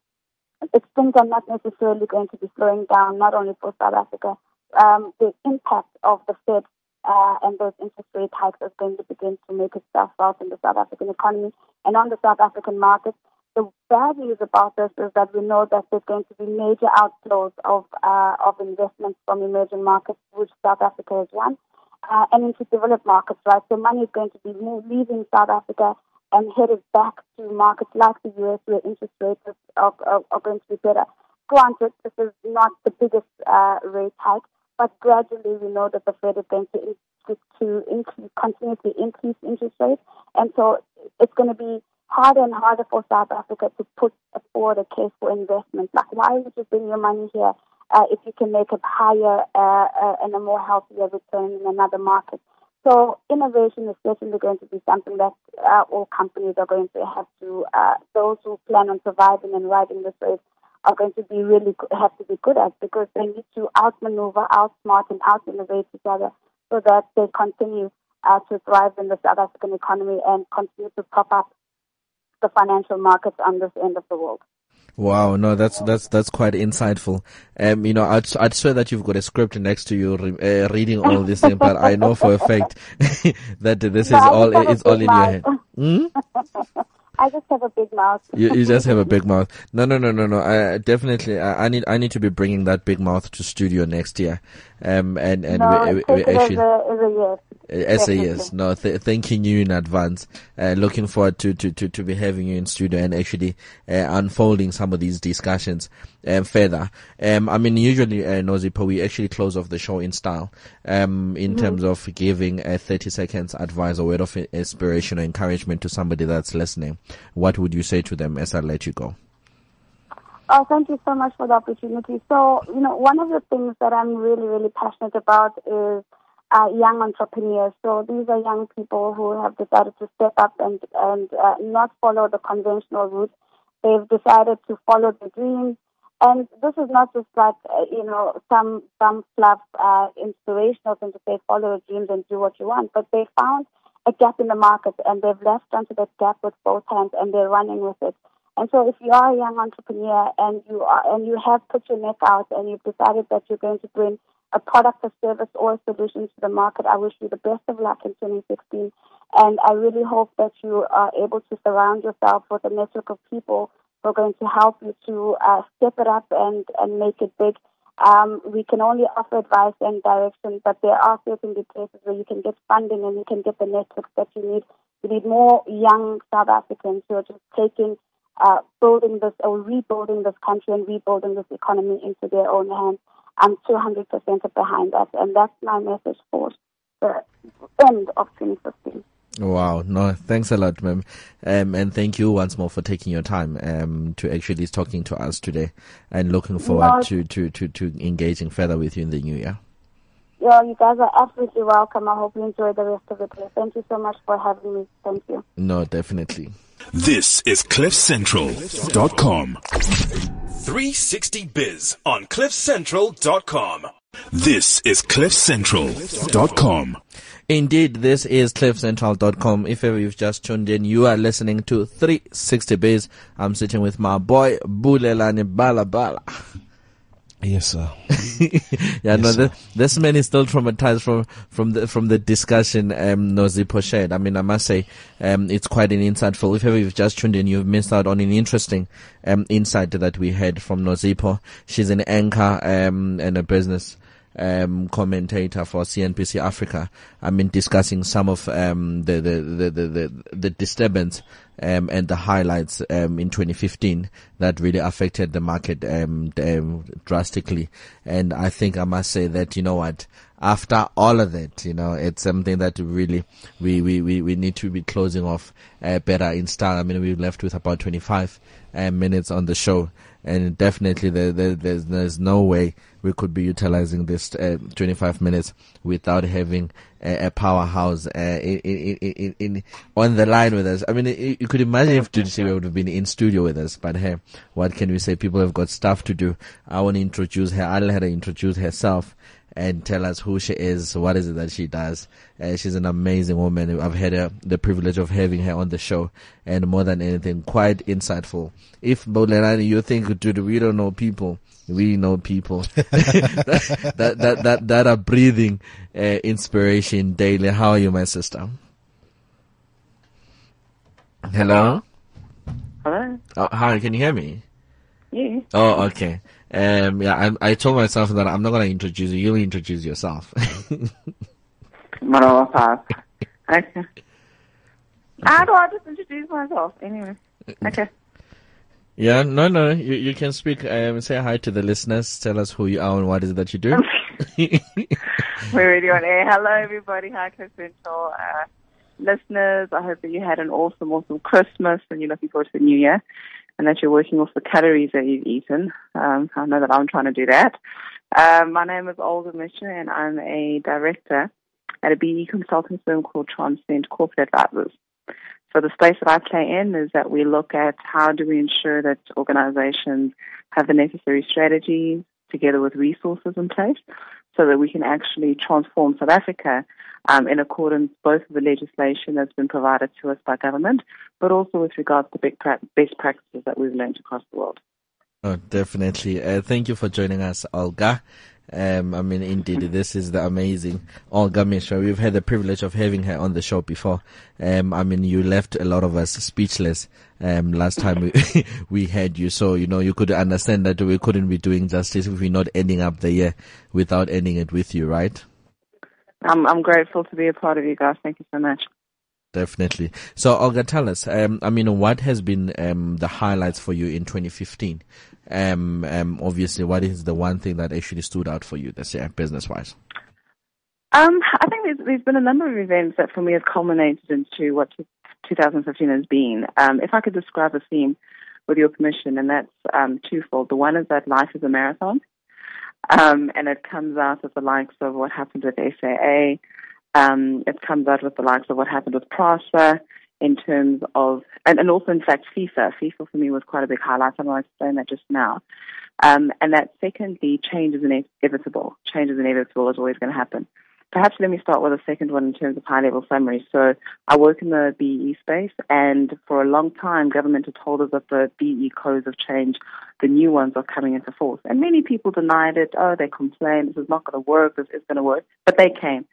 things are not necessarily going to be slowing down, not only for South Africa, um, the impact of the Fed uh, and those interest rate hikes is going to begin to make itself felt in the South African economy and on the South African market. The bad news about this is that we know that there's going to be major outflows of uh, of investments from emerging markets, which South Africa is one, uh, and into developed markets, right? So money is going to be leaving South Africa and headed back to markets like the US, where interest rates are, are, are going to be better. Granted, this is not the biggest uh, rate hike, but gradually we know that the Fed is going to, to increase, continuously increase interest rates. And so it's going to be harder and harder for South Africa to put forward a case for investment. Like, why would you bring your money here uh, if you can make a higher uh, uh, and a more healthier return in another market? So innovation is certainly going to be something that uh, all companies are going to have to, uh, those who plan on surviving and riding this wave are going to be really have to be good at because they need to outmaneuver, outsmart, and out-innovate each other so that they continue uh, to thrive in the South African economy and continue to prop up the financial markets on this end of the world. Wow, no, that's that's that's quite insightful. Um, you know, I'd I'd swear that you've got a script next to you, uh, reading all this thing, but I know for a fact that this no, is all it's all in your head. Hmm? I just have a big mouth. you, you just have a big mouth. No, no, no, no, no. I definitely. I, I, need. I need to be bringing that big mouth to studio next year. Um, and and no, we, we, we actually. As a, as a yes. As a yes. No, th- thanking you in advance. Uh, looking forward to, to, to, to be having you in studio and actually uh, unfolding some of these discussions um, further. Um, I mean, usually, uh, Nozipho, we actually close off the show in style. Um, in mm-hmm. terms of giving a 30 seconds advice or word of inspiration or encouragement to somebody that's listening. What would you say to them as I let you go? Oh, thank you so much for the opportunity. So, you know, one of the things that I'm really, really passionate about is uh, young entrepreneurs. So these are young people who have decided to step up and and uh, not follow the conventional route. They've decided to follow their dreams And this is not just like, uh, you know, some, some fluff, uh, inspirational thing to say, follow your dreams and do what you want, but they found a gap in the market and they've left onto that gap with both hands and they're running with it. And so if you are a young entrepreneur and you are, and you have put your neck out and you've decided that you're going to bring a product, a service, or a solution to the market, I wish you the best of luck in 2016. And I really hope that you are able to surround yourself with a network of people who are going to help you to uh, step it up and, and make it big. Um, we can only offer advice and direction, but there are certainly places where you can get funding and you can get the networks that you need. You need more young South Africans who are just taking uh, building this or rebuilding this country and rebuilding this economy into their own hands. I'm 200% behind that, and that's my message for the end of 2015. Wow, no, thanks a lot, ma'am. Um, and thank you once more for taking your time um, to actually talking to us today and looking forward no. to, to, to, to engaging further with you in the new year. Yeah, you guys are absolutely welcome. I hope you enjoy the rest of the day. Thank you so much for having me. Thank you. No, definitely. This is CliffCentral.com. 360 Biz on CliffCentral.com. This is CliffCentral.com. Indeed, this is CliffCentral.com. If ever you've just tuned in, you are listening to 360 Biz. I'm sitting with my boy, Bulelani Balabala. Yes, sir. yeah, yes, no, the, this man is still traumatized from from the from the discussion um, Nozipho shared. I mean, I must say, um, it's quite an insightful. If ever you've just tuned in, you've missed out on an interesting um, insight that we had from Nozipho. She's an anchor um, and a business um, commentator for CNBC Africa. I mean, discussing some of um, the, the, the, the, the disturbance um, and the highlights um, in 2015 that really affected the market um, um, drastically. And I think I must say that you know what, after all of that, you know, it's something that really we we, we, we need to be closing off uh, better in style. I mean, we're left with about 25 uh, minutes on the show, and definitely there, there, there's there's no way we could be utilizing this uh, 25 minutes without having a, a powerhouse uh, in, in, in, on the line with us. I mean, you could imagine if Tudisiwe would have been in studio with us, but hey, what can we say? People have got stuff to do. I want to introduce her. I'll let her introduce herself and tell us who she is, what is it that she does. Uh, she's an amazing woman. I've had uh, the privilege of having her on the show, and more than anything, quite insightful. If Bulelani, you think, dude, we don't know people, we know people that, that, that, that, that, are breathing uh, inspiration daily. How are you, my sister? Hello? Hello? Oh, hi, can you hear me? Yeah. Oh, okay. Um, yeah, I, I told myself that I'm not going to introduce you. You'll introduce yourself. okay. How do I just introduce myself? Anyway. Okay. Yeah, no, no, you, you can speak, um, say hi to the listeners, tell us who you are and what is it that you do. We're already on air. Hello, everybody. Hi, Cliff Central. Uh, listeners, I hope that you had an awesome, awesome Christmas and you're looking forward to the new year and that you're working off the calories that you've eaten. Um, I know that I'm trying to do that. Um, my name is Olga Misha and I'm a director at a BEE consulting firm called Transcend Corporate Advisors. So the space that I play in is that we look at how do we ensure that organizations have the necessary strategies together with resources in place so that we can actually transform South Africa um, in accordance both with the legislation that's been provided to us by government, but also with regards to best practices that we've learned across the world. Oh, definitely. Uh, thank you for joining us, Olga. Um, I mean, indeed, this is the amazing Olga Mishra. We've had the privilege of having her on the show before. Um, I mean, you left a lot of us speechless, um, last time we, we had you. So, you know, you could understand that we couldn't be doing justice if we're not ending up the year without ending it with you, right? I'm, I'm grateful to be a part of you guys. Thank you so much. Definitely. So, Olga, tell us, um, I mean, what has been um, the highlights for you in 2015? Um, um, obviously, what is the one thing that actually stood out for you this year, business wise? Um, I think there's, there's been a number of events that for me have culminated into what 2015 has been. Um, if I could describe a theme with your permission, and that's um, twofold. The one is that life is a marathon, um, and it comes out of the likes of what happened with SAA. Um, it comes out with the likes of what happened with PRASA. In terms of, and, and also in fact FIFA. FIFA for me was quite a big highlight. I'm going to explain that just now. Um, and that secondly, change is inevitable. Change is inevitable. It's always going to happen. Perhaps let me start with the second one in terms of high level summary. So I work in the BEE space and for a long time government had told us that the BEE codes of change, the new ones are coming into force. And many people denied it. Oh, they complained, this is not going to work, this is going to work. But they came.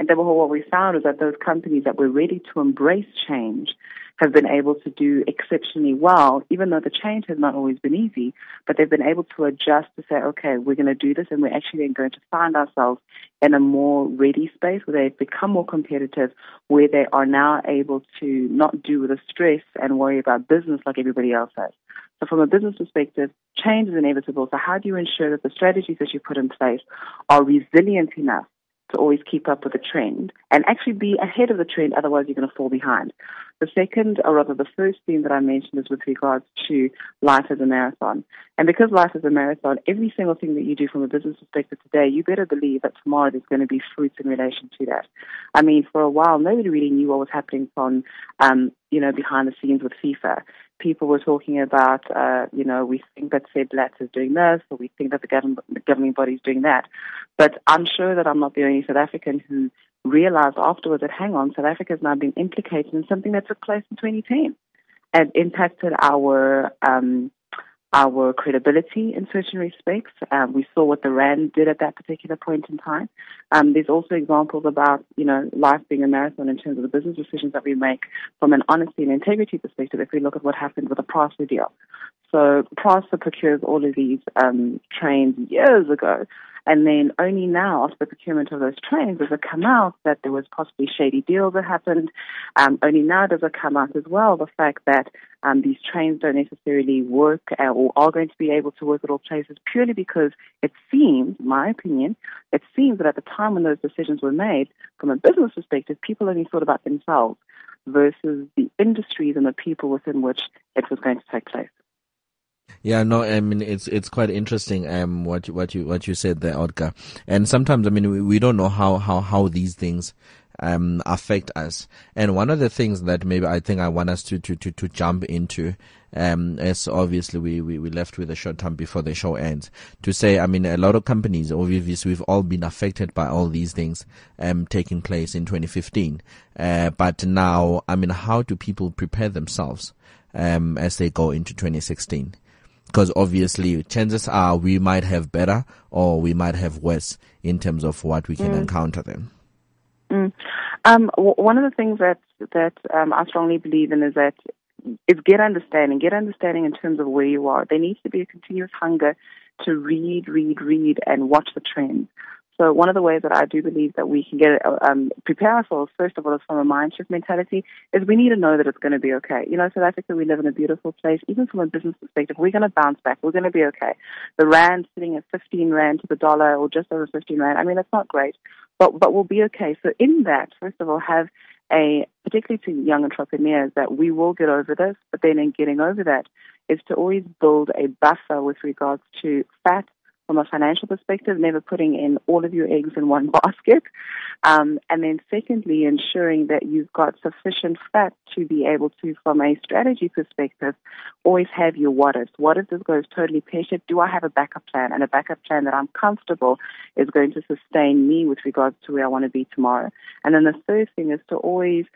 And therefore, what we found is that those companies that were ready to embrace change have been able to do exceptionally well, even though the change has not always been easy, but they've been able to adjust to say, okay, we're going to do this and we're actually then going to find ourselves in a more ready space where they've become more competitive, where they are now able to not do the stress and worry about business like everybody else has. So from a business perspective, change is inevitable. So how do you ensure that the strategies that you put in place are resilient enough to always keep up with the trend and actually be ahead of the trend, otherwise you're going to fall behind. The second, or rather the first thing that I mentioned is with regards to life as a marathon. And because life is a marathon, every single thing that you do from a business perspective today, you better believe that tomorrow there's going to be fruits in relation to that. I mean, for a while, nobody really knew what was happening from, um, you know, behind the scenes with FIFA people were talking about, uh, you know, we think that Sepp Blatter is doing this, or we think that the, the governing body is doing that. But I'm sure that I'm not the only South African who realized afterwards that, hang on, South Africa has now been implicated in something that took place in 2010 and impacted our um, our credibility in certain respects. Um, we saw what the RAND did at that particular point in time. Um, there's also examples about, you know, life being a marathon in terms of the business decisions that we make from an honesty and integrity perspective if we look at what happened with the PRASA deal. So PRASA procures all of these um, trains years ago and then only now, after the procurement of those trains, does it come out that there was possibly shady deals that happened. Um, only now does it come out as well the fact that um, these trains don't necessarily work uh, or are going to be able to work at all places purely because it seems, my opinion, it seems that at the time when those decisions were made, from a business perspective, people only thought about themselves versus the industries and the people within which it was going to take place. Yeah, no, I mean it's it's quite interesting um what you, what you what you said there, Olga. And sometimes I mean we, we don't know how how how these things um affect us. And one of the things that maybe I think I want us to to to, to jump into um as obviously we, we we left with a short time before the show ends to say I mean a lot of companies obviously we've all been affected by all these things um taking place in 2015. Uh but now I mean how do people prepare themselves um as they go into 2016? Because obviously chances are we might have better or we might have worse in terms of what we can mm. encounter then. Mm. Um, w- one of the things that that um, I strongly believe in is that is get understanding. Get understanding in terms of where you are. There needs to be a continuous hunger to read, read, read, and watch the trends. So one of the ways that I do believe that we can get um, prepare ourselves, first of all, is from a mind shift mentality, is we need to know that it's going to be okay. You know, South Africa, we live in a beautiful place. Even from a business perspective, we're going to bounce back. We're going to be okay. The rand sitting at 15 rand to the dollar, or just over 15 rand. I mean, that's not great, but but we'll be okay. So in that, first of all, have a particularly to young entrepreneurs that we will get over this, but then in getting over that is to always build a buffer with regards to fat from a financial perspective, never putting in all of your eggs in one basket. Um, and then secondly, ensuring that you've got sufficient fat to be able to, from a strategy perspective, always have your what if. What if this goes totally pear-shaped? Do I have a backup plan? And a backup plan that I'm comfortable is going to sustain me with regards to where I want to be tomorrow. And then the third thing is to always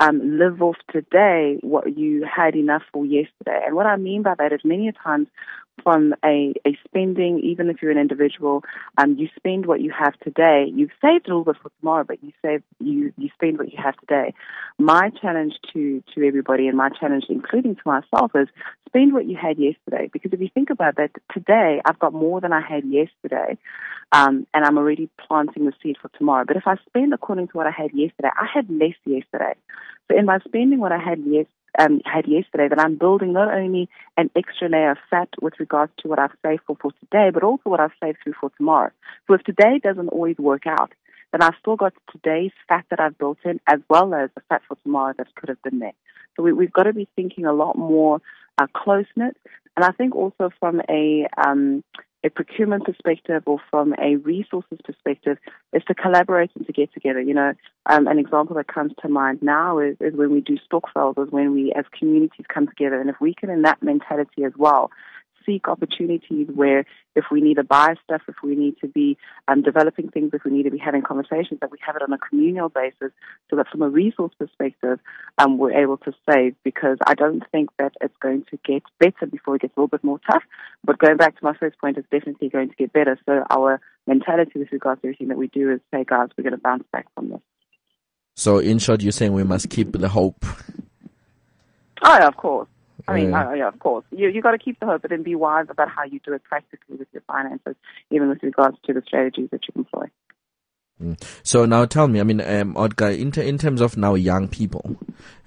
um, live off today what you had enough for yesterday. And what I mean by that is many times from a, a spending, even if you're an individual, um, you spend what you have today. You've saved a little bit for tomorrow, but you save you you spend what you have today. My challenge to to everybody, and my challenge, including to myself, is spend what you had yesterday. Because if you think about that, today I've got more than I had yesterday, um, and I'm already planting the seed for tomorrow. But if I spend according to what I had yesterday, I had less yesterday. So in my spending what I had yesterday um, had yesterday that I'm building not only an extra layer of fat with regards to what I've saved for for today, but also what I've saved through for tomorrow. So if today doesn't always work out, then I've still got today's fat that I've built in as well as the fat for tomorrow that could have been there. So we, have got to be thinking a lot more uh, close knit. And I think also from a um, a procurement perspective or from a resources perspective is to collaborate and to get together. You know, um, an example that comes to mind now is, is when we do stokvels, is when we as communities come together. And if we can in that mentality as well, seek opportunities where if we need to buy stuff, if we need to be um, developing things, if we need to be having conversations, that we have it on a communal basis so that from a resource perspective, um, we're able to save because I don't think that it's going to get better before it gets a little bit more tough. But going back to my first point, it's definitely going to get better. So our mentality with regards to everything that we do is say, guys, we're going to bounce back from this. So in short, you're saying we must keep the hope. Oh, yeah, of course. I mean, uh, yeah, of course. You you got to keep the hope, but then be wise about how you do it practically with your finances, even with regards to the strategies that you employ. Mm. So now tell me, I mean, um, Olga, in, in terms of now young people,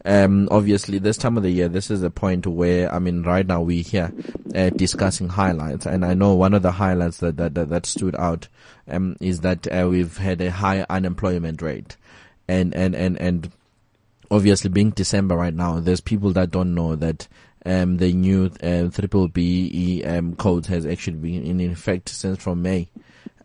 um, obviously this time of the year, this is a point where, I mean, right now we're here uh, discussing highlights, and I know one of the highlights that that, that, that stood out um, is that uh, we've had a high unemployment rate, and and and and obviously being December right now, there's people that don't know that um, the new uh, triple B um, code has actually been in effect since from May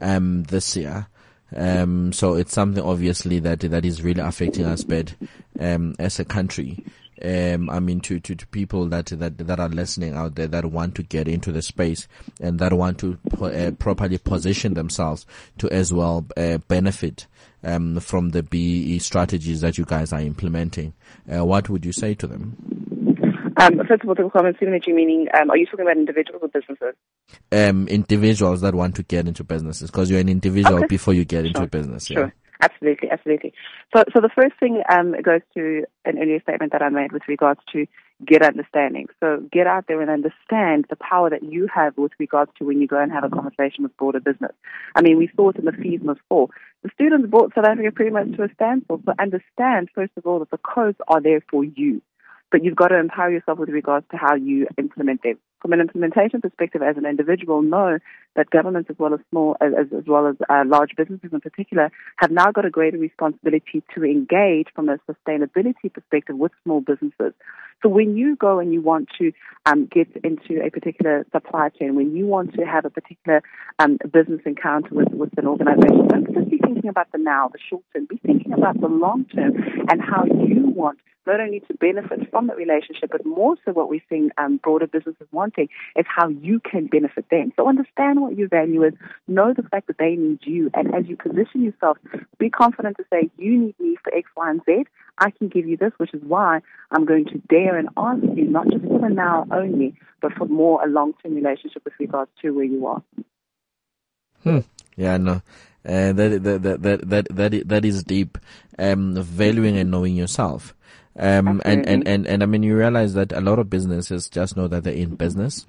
um, this year. Um, so it's something obviously that that is really affecting us bad um, as a country. Um, I mean, to, to, to people that, that, that are listening out there that want to get into the space and that want to po- uh, properly position themselves to as well uh, benefit um, from the BEE strategies that you guys are implementing. Uh, what would you say to them? Um, first of all, I'm assuming that meaning, um, are you talking about individuals or businesses? Um, individuals that want to get into businesses because you're an individual Okay. before you get into a business. Yeah. Sure. Absolutely, absolutely. So, so the first thing um, goes to an earlier statement that I made with regards to get understanding. So get out there and understand the power that you have with regards to when you go and have a conversation with broader business. I mean, we saw it in the fees must fall. The students brought South Africa pretty much to a standstill. So understand, first of all, that the codes are there for you. But you've got to empower yourself with regards to how you implement them. From an implementation perspective, as an individual, know that governments as well as small, as, as well as uh, large businesses in particular, have now got a greater responsibility to engage from a sustainability perspective with small businesses. So when you go and you want to um, get into a particular supply chain, when you want to have a particular um, business encounter with, with an organization, don't just be thinking about the now, the short term. Be thinking about the long term and how you want not only to benefit from the relationship, but more so what we're seeing um, broader businesses wanting is how you can benefit them. So understand what your value is, know the fact that they need you, and as you position yourself, be confident to say, you need me for X, Y, and Z. I can give you this, which is why I'm going to dare and ask you, not just for the now only, but for more a long-term relationship with regards to where you are. Yeah, no. Uh, that, that, that, that, that, that, that is deep. Um, valuing and knowing yourself. Um, and, and, and, and I mean, you realize that a lot of businesses just know that they're in business.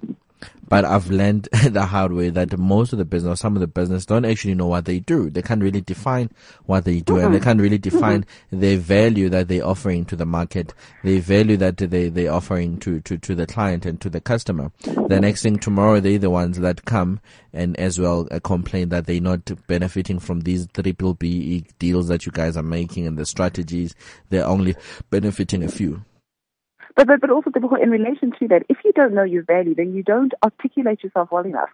But I've learned the hard way that most of the business, some of the business don't actually know what they do. They can't really define what they do and they can't really define the value that they're offering to the market, the value that they, they're offering to, to, to the client and to the customer. The next thing tomorrow, they're the ones that come and as well uh, complain that they're not benefiting from these triple B deals that you guys are making and the strategies. They're only benefiting a few. But, but, but also in relation to that, if you don't know your value, then you don't articulate yourself well enough.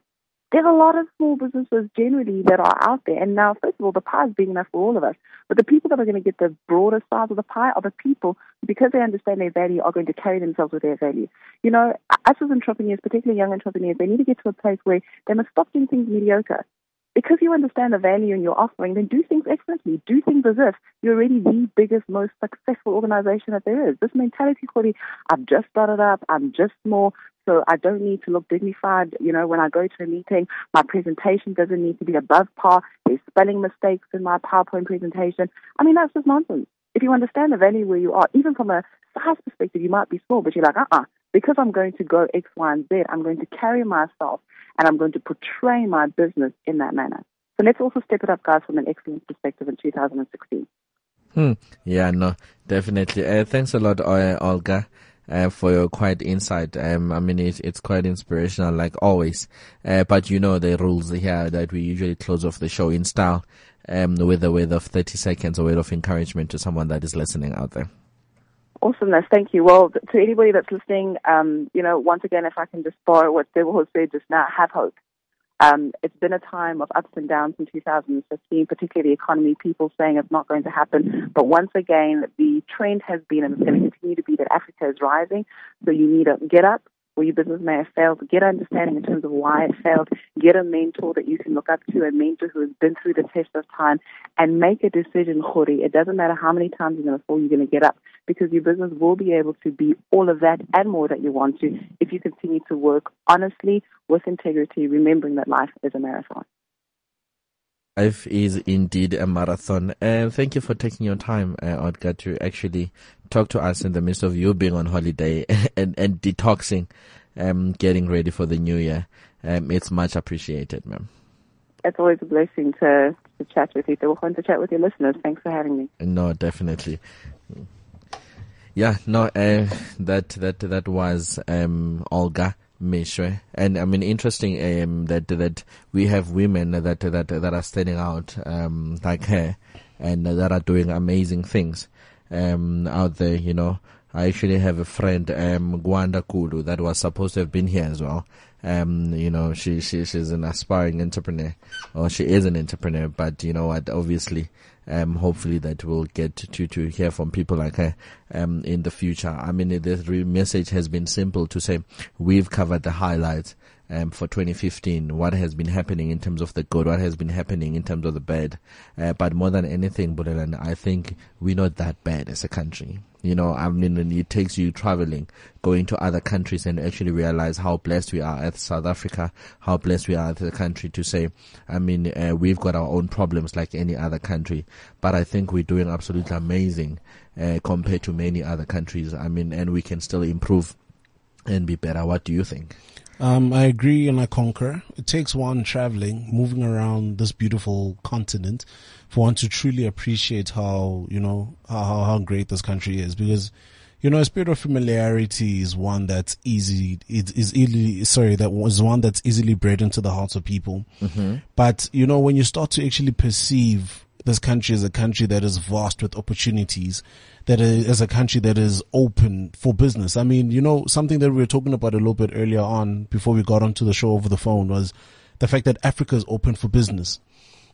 There's a lot of small businesses generally that are out there. And now, first of all, the pie is big enough for all of us. But the people that are going to get the broader size of the pie are the people because they understand their value, are going to carry themselves with their value. You know, us as entrepreneurs, particularly young entrepreneurs, they need to get to a place where they must stop doing things mediocre. Because you understand the value in your offering, then do things excellently. Do things as if you're already the biggest, most successful organization that there is. This mentality, Cody, I've just started up, I'm just small, so I don't need to look dignified. You know, when I go to a meeting, my presentation doesn't need to be above par. There's spelling mistakes in my PowerPoint presentation. I mean, that's just nonsense. If you understand the value where you are, even from a size perspective, you might be small, but you're like, uh-uh, because I'm going to go X, Y, and Z, I'm going to carry myself and I'm going to portray my business in that manner. So let's also step it up, guys, from an excellence perspective in 2016. Hmm. Yeah, no, definitely. Uh, thanks a lot, Olga, uh, for your quiet insight. Um, I mean, it, it's quite inspirational, like always. Uh, but you know the rules here that we usually close off the show in style, um, with a word of 30 seconds, a word of encouragement to someone that is listening out there. Awesomeness. Thank you. Well, to anybody that's listening, um, you know, once again, if I can just borrow what Deborah said just now, have hope. Um, it's been a time of ups and downs in 2015, particularly the economy, people saying it's not going to happen. But once again, the trend has been and it's going to continue to be that Africa is rising. So you need to get up, where your business may have failed, get understanding in terms of why it failed, get a mentor that you can look up to, a mentor who has been through the test of time, and make a decision, Khori. It doesn't matter how many times you're going to fall, you're going to get up because your business will be able to be all of that and more that you want to if you continue to work honestly with integrity, remembering that life is a marathon. Life is indeed a marathon. And thank you for taking your time, uh, Olga, to actually talk to us in the midst of you being on holiday and, and detoxing, um, getting ready for the new year. Um, it's much appreciated, ma'am. It's always a blessing to, to chat with you. We're to chat with your listeners. Thanks for having me. No, definitely. Yeah, no, uh, that, that, that was, um, Olga. Mishwe. And I mean, interesting um, that that we have women that that that are standing out um, like her, and that are doing amazing things um, out there. You know, I actually have a friend, um, Gwanda Kulu, that was supposed to have been here as well. Um, you know, she, she, she's an aspiring entrepreneur, or she is an entrepreneur, but you know what, obviously, um, hopefully that we'll get to, to hear from people like her, um, in the future. I mean, the message has been simple to say, we've covered the highlights, um, for 2015, what has been happening in terms of the good, what has been happening in terms of the bad. Uh, but more than anything, Bulelani, I think we're not that bad as a country. You know, I mean, it takes you traveling, going to other countries and actually realize how blessed we are at South Africa, how blessed we are as a country to say, I mean, uh, we've got our own problems like any other country, but I think we're doing absolutely amazing, uh, compared to many other countries. I mean, and we can still improve and be better. What do you think? Um, I agree and I concur. It takes one traveling, moving around this beautiful continent for one to truly appreciate how, you know, how, how great this country is because, you know, a spirit of familiarity is one that's easy, it is easily, sorry, that was one that's easily bred into the hearts of people. Mm-hmm. But, you know, when you start to actually perceive this country is a country that is vast with opportunities, that is a country that is open for business. I mean, you know, something that we were talking about a little bit earlier on before we got onto the show over the phone was the fact that Africa is open for business.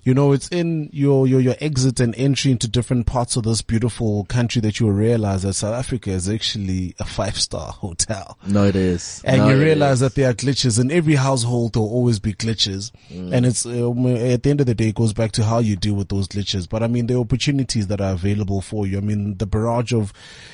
You know, it's in your, your, your exit and entry into different parts of this beautiful country that you realize that South Africa is actually a five star hotel. No, it is. And no, you realize that there are glitches in every household. There'll always be glitches. Mm. And it's, um, at the end of the day, it goes back to how you deal with those glitches. But I mean, the opportunities that are available for you. I mean, the barrage of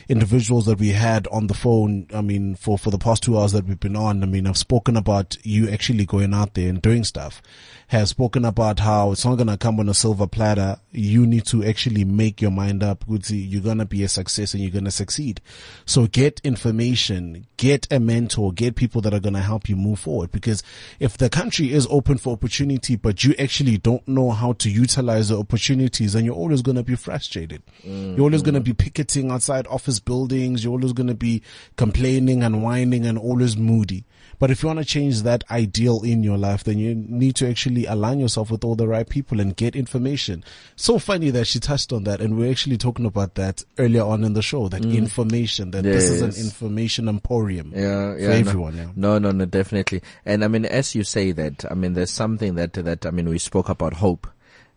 individuals that we had on the phone. I mean, for, for the past two hours that we've been on, I mean, I've spoken about you actually going out there and doing stuff has spoken about how it's not going to come on a silver platter. You need to actually make your mind up. You're going to be a success and you're going to succeed. So get information, get a mentor, get people that are going to help you move forward. Because if the country is open for opportunity, but you actually don't know how to utilize the opportunities, then you're always going to be frustrated. Mm-hmm. You're always going to be picketing outside office buildings. You're always going to be complaining and whining and always moody. But if you want to change that ideal in your life, then you need to actually align yourself with all the right people and get information. So funny that she touched on that. And we're actually talking about that earlier on in the show, that mm. information, that yes. this is an information emporium yeah, yeah, for everyone. No, yeah. no, no, no, definitely. And I mean, as you say that, I mean, there's something that, that, I mean, we spoke about hope.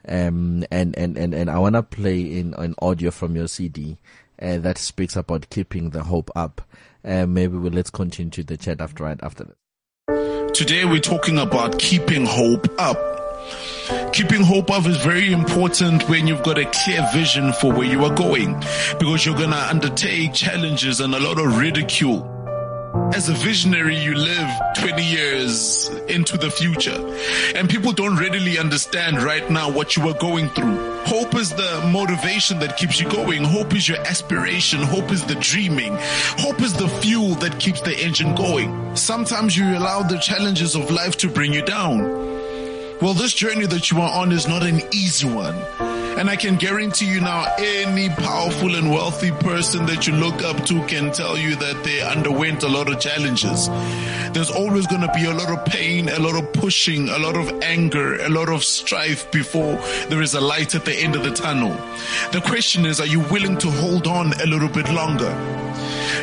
Um, and, and, and, and I want to play in an audio from your CD, uh, that speaks about keeping the hope up. Uh, maybe we'll, let's continue to the chat after right after that. Today we're talking about keeping hope up. Keeping hope up is very important when you've got a clear vision for where you are going because you're going to undertake challenges and a lot of ridicule. As a visionary, you live 20 years into the future and people don't readily understand right now what you are going through. Hope is the motivation that keeps you going. Hope is your aspiration. Hope is the dreaming. Hope is the fuel that keeps the engine going. Sometimes you allow the challenges of life to bring you down. Well, this journey that you are on is not an easy one. And I can guarantee you now, any powerful and wealthy person that you look up to can tell you that they underwent a lot of challenges. There's always going to be a lot of pain, a lot of pushing, a lot of anger, a lot of strife before there is a light at the end of the tunnel. The question is, are you willing to hold on a little bit longer?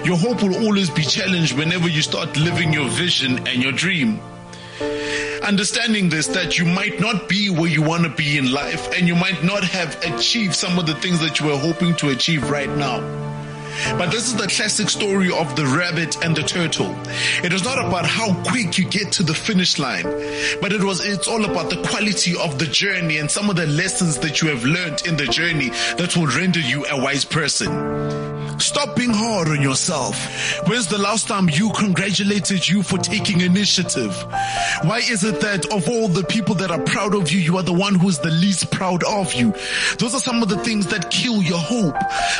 Your hope will always be challenged whenever you start living your vision and your dream. Understanding this, that you might not be where you want to be in life and you might not have achieved some of the things that you were hoping to achieve right now. But this is the classic story of the rabbit and the turtle. It is not about how quick you get to the finish line, but it was, it's all about the quality of the journey and some of the lessons that you have learned in the journey that will render you a wise person. Stop being hard on yourself. When's the last time you congratulated you for taking initiative? Why is it that of all the people that are proud of you, you are the one who's the least proud of you? Those are some of the things that kill your hope.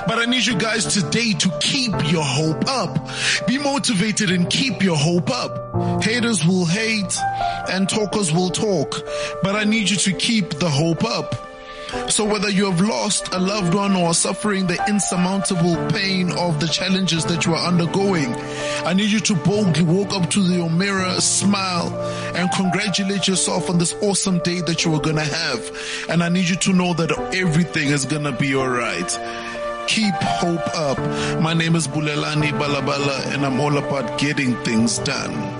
But I need you guys today to keep your hope up. Be motivated and keep your hope up. Haters will hate and talkers will talk, but I need you to keep the hope up. So whether you have lost a loved one or are suffering the insurmountable pain of the challenges that you are undergoing, I need you to boldly walk up to your mirror, smile, and congratulate yourself on this awesome day that you are gonna have. And I need you to know that everything is gonna be alright. Keep hope up. My name is Bulelani Balabala and I'm all about getting things done.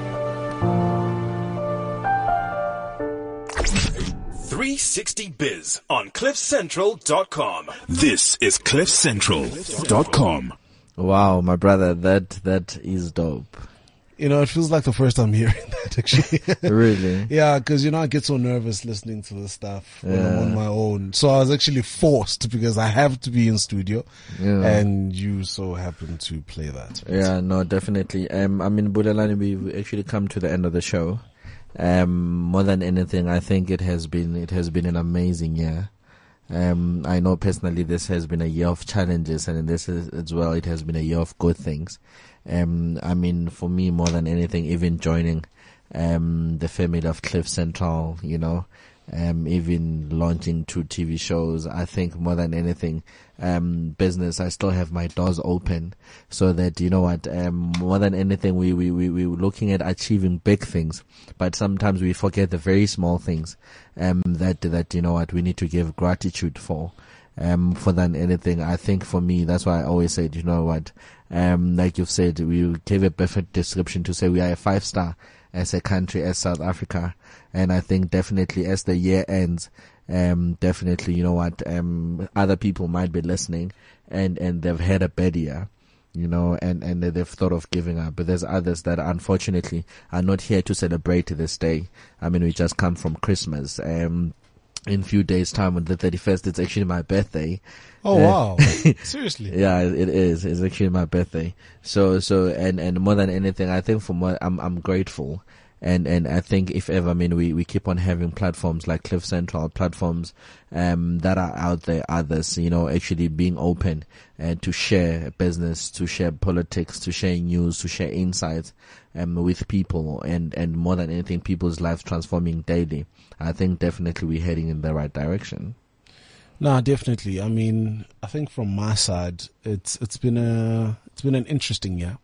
360 Biz on CliffCentral.com. This is CliffCentral.com. Wow, my brother, that that is dope. You know, it feels like the first time hearing that actually. Really? yeah, because you know I get so nervous listening to this stuff when I'm on my own. So I was actually forced because I have to be in studio, Yeah. and you so happen to play that. Yeah, no, definitely. Um, I mean, Bulelani, we've actually come to the end of the show. Um, more than anything, I think it has been it has been an amazing year. Um, I know personally this has been a year of challenges, and this is as well. It has been a year of good things. Um, I mean, for me, more than anything, even joining um the family of Cliff Central, you know, um, even launching two TV shows. I think more than anything, um, business, I still have my doors open so that, you know what, um, more than anything, we, we, we, we're looking at achieving big things, but sometimes we forget the very small things, um, that, that, you know what, we need to give gratitude for. Um, for than anything, I think for me, that's why I always said, you know what, um, like you've said, we gave a perfect description to say we are a five star as a country, as South Africa. And I think definitely as the year ends, um, definitely, you know what, um, other people might be listening and, and they've had a bad year, you know, and, and they've thought of giving up. But there's others that unfortunately are not here to celebrate this day. I mean, we just come from Christmas. Um, in few days time on the 31st, it's actually my birthday. Oh Uh, wow! Seriously? yeah, it is. It's actually my birthday. So, so, and, and more than anything, I think for more, I'm, I'm grateful. And, and I think if ever, I mean, we, we keep on having platforms like Cliff Central, platforms, um, that are out there, others, you know, actually being open and to share business, to share politics, to share news, to share insights, um, with people and, and more than anything, people's lives transforming daily. I think definitely we're heading in the right direction. No, definitely. I mean, I think from my side, it's it's been a it's been an interesting year.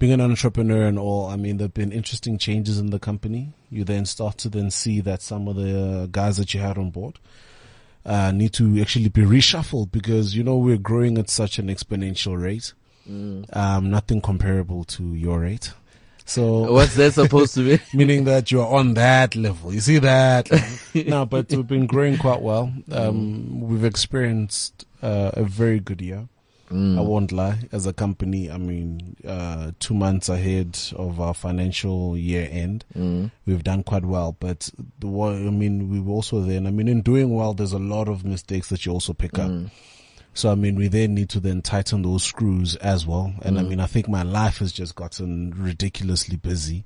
Being an entrepreneur and all, I mean, there've been interesting changes in the company. You then start to then see that some of the guys that you had on board uh, need to actually be reshuffled because you know we're growing at such an exponential rate. Um, nothing comparable to your rate. So What's that supposed to be? meaning that you're on that level. You see that? no, but we've been growing quite well. Um, we've experienced uh, a very good year. Mm. I won't lie. As a company, I mean, uh, two months ahead of our financial year end, mm. we've done quite well. But the I mean, we've also then, I mean, in doing well, there's a lot of mistakes that you also pick up. Mm. So I mean, we then need to then tighten those screws as well. And I mean, I think my life has just gotten ridiculously busy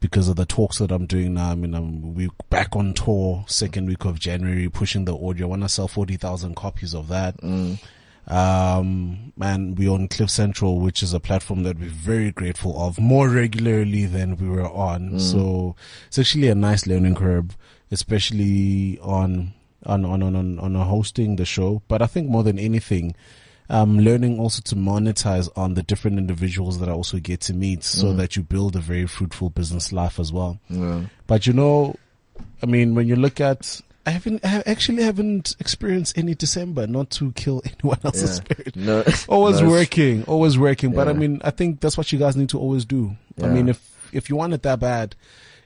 because of the talks that I'm doing now. I mean, I'm we back on tour second week of January, pushing the audio. I want to sell forty thousand copies of that. Um, and we on Cliff Central, which is a platform that we're very grateful of more regularly than we were on. So it's actually a nice learning curve, especially on on on on on, on hosting the show. But I think more than anything, um, learning also to monetize on the different individuals that I also get to meet, so that you build a very fruitful business life as well. But you know, I mean, when you look at, I haven't, I actually haven't experienced any December, not to kill anyone else's Yeah. spirit. No, Always no, working, always working. But I mean, I think that's what you guys need to always do. I mean, if, if you want it that bad,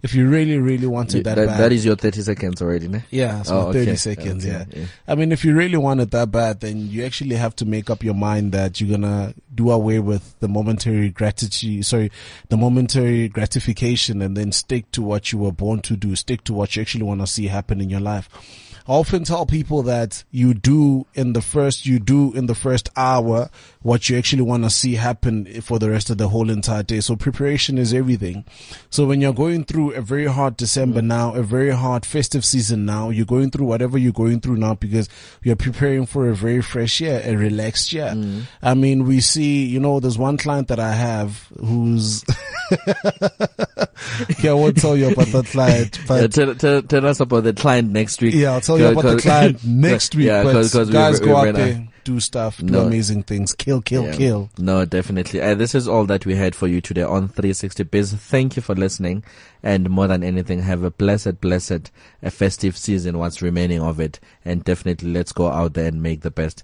if you really, really want it that, that, bad. that is your 30 seconds already, ne? Yeah, it's Oh, 30 okay. seconds, Okay, yeah. yeah. I mean, if you really want it that bad, then you actually have to make up your mind that you're gonna do away with the momentary gratitude, sorry, the momentary gratification and then stick to what you were born to do, stick to what you actually want to see happen in your life. I often tell people that you do in the first, you do in the first hour what you actually want to see happen for the rest of the whole entire day. So preparation is everything. So when you're going through a very hard December now, a very hard festive season now, you're going through whatever you're going through now because you're preparing for a very fresh year, a relaxed year. Mm. I mean, we see, you know, there's one client that I have who's, yeah, I won't tell you about that client, but Yeah, tell, tell, tell us about the client next week. yeah, I'll tell you about the client next week. Yeah, but cause, 'cause we- guys, we go out there, do stuff, do No. amazing things, kill, kill, Yeah. kill. No, definitely. Uh, this is all that we had for you today on 360 Biz. Thank you for listening. And more than anything, have a blessed, blessed a festive season, what's remaining of it. And definitely let's go out there and make the best.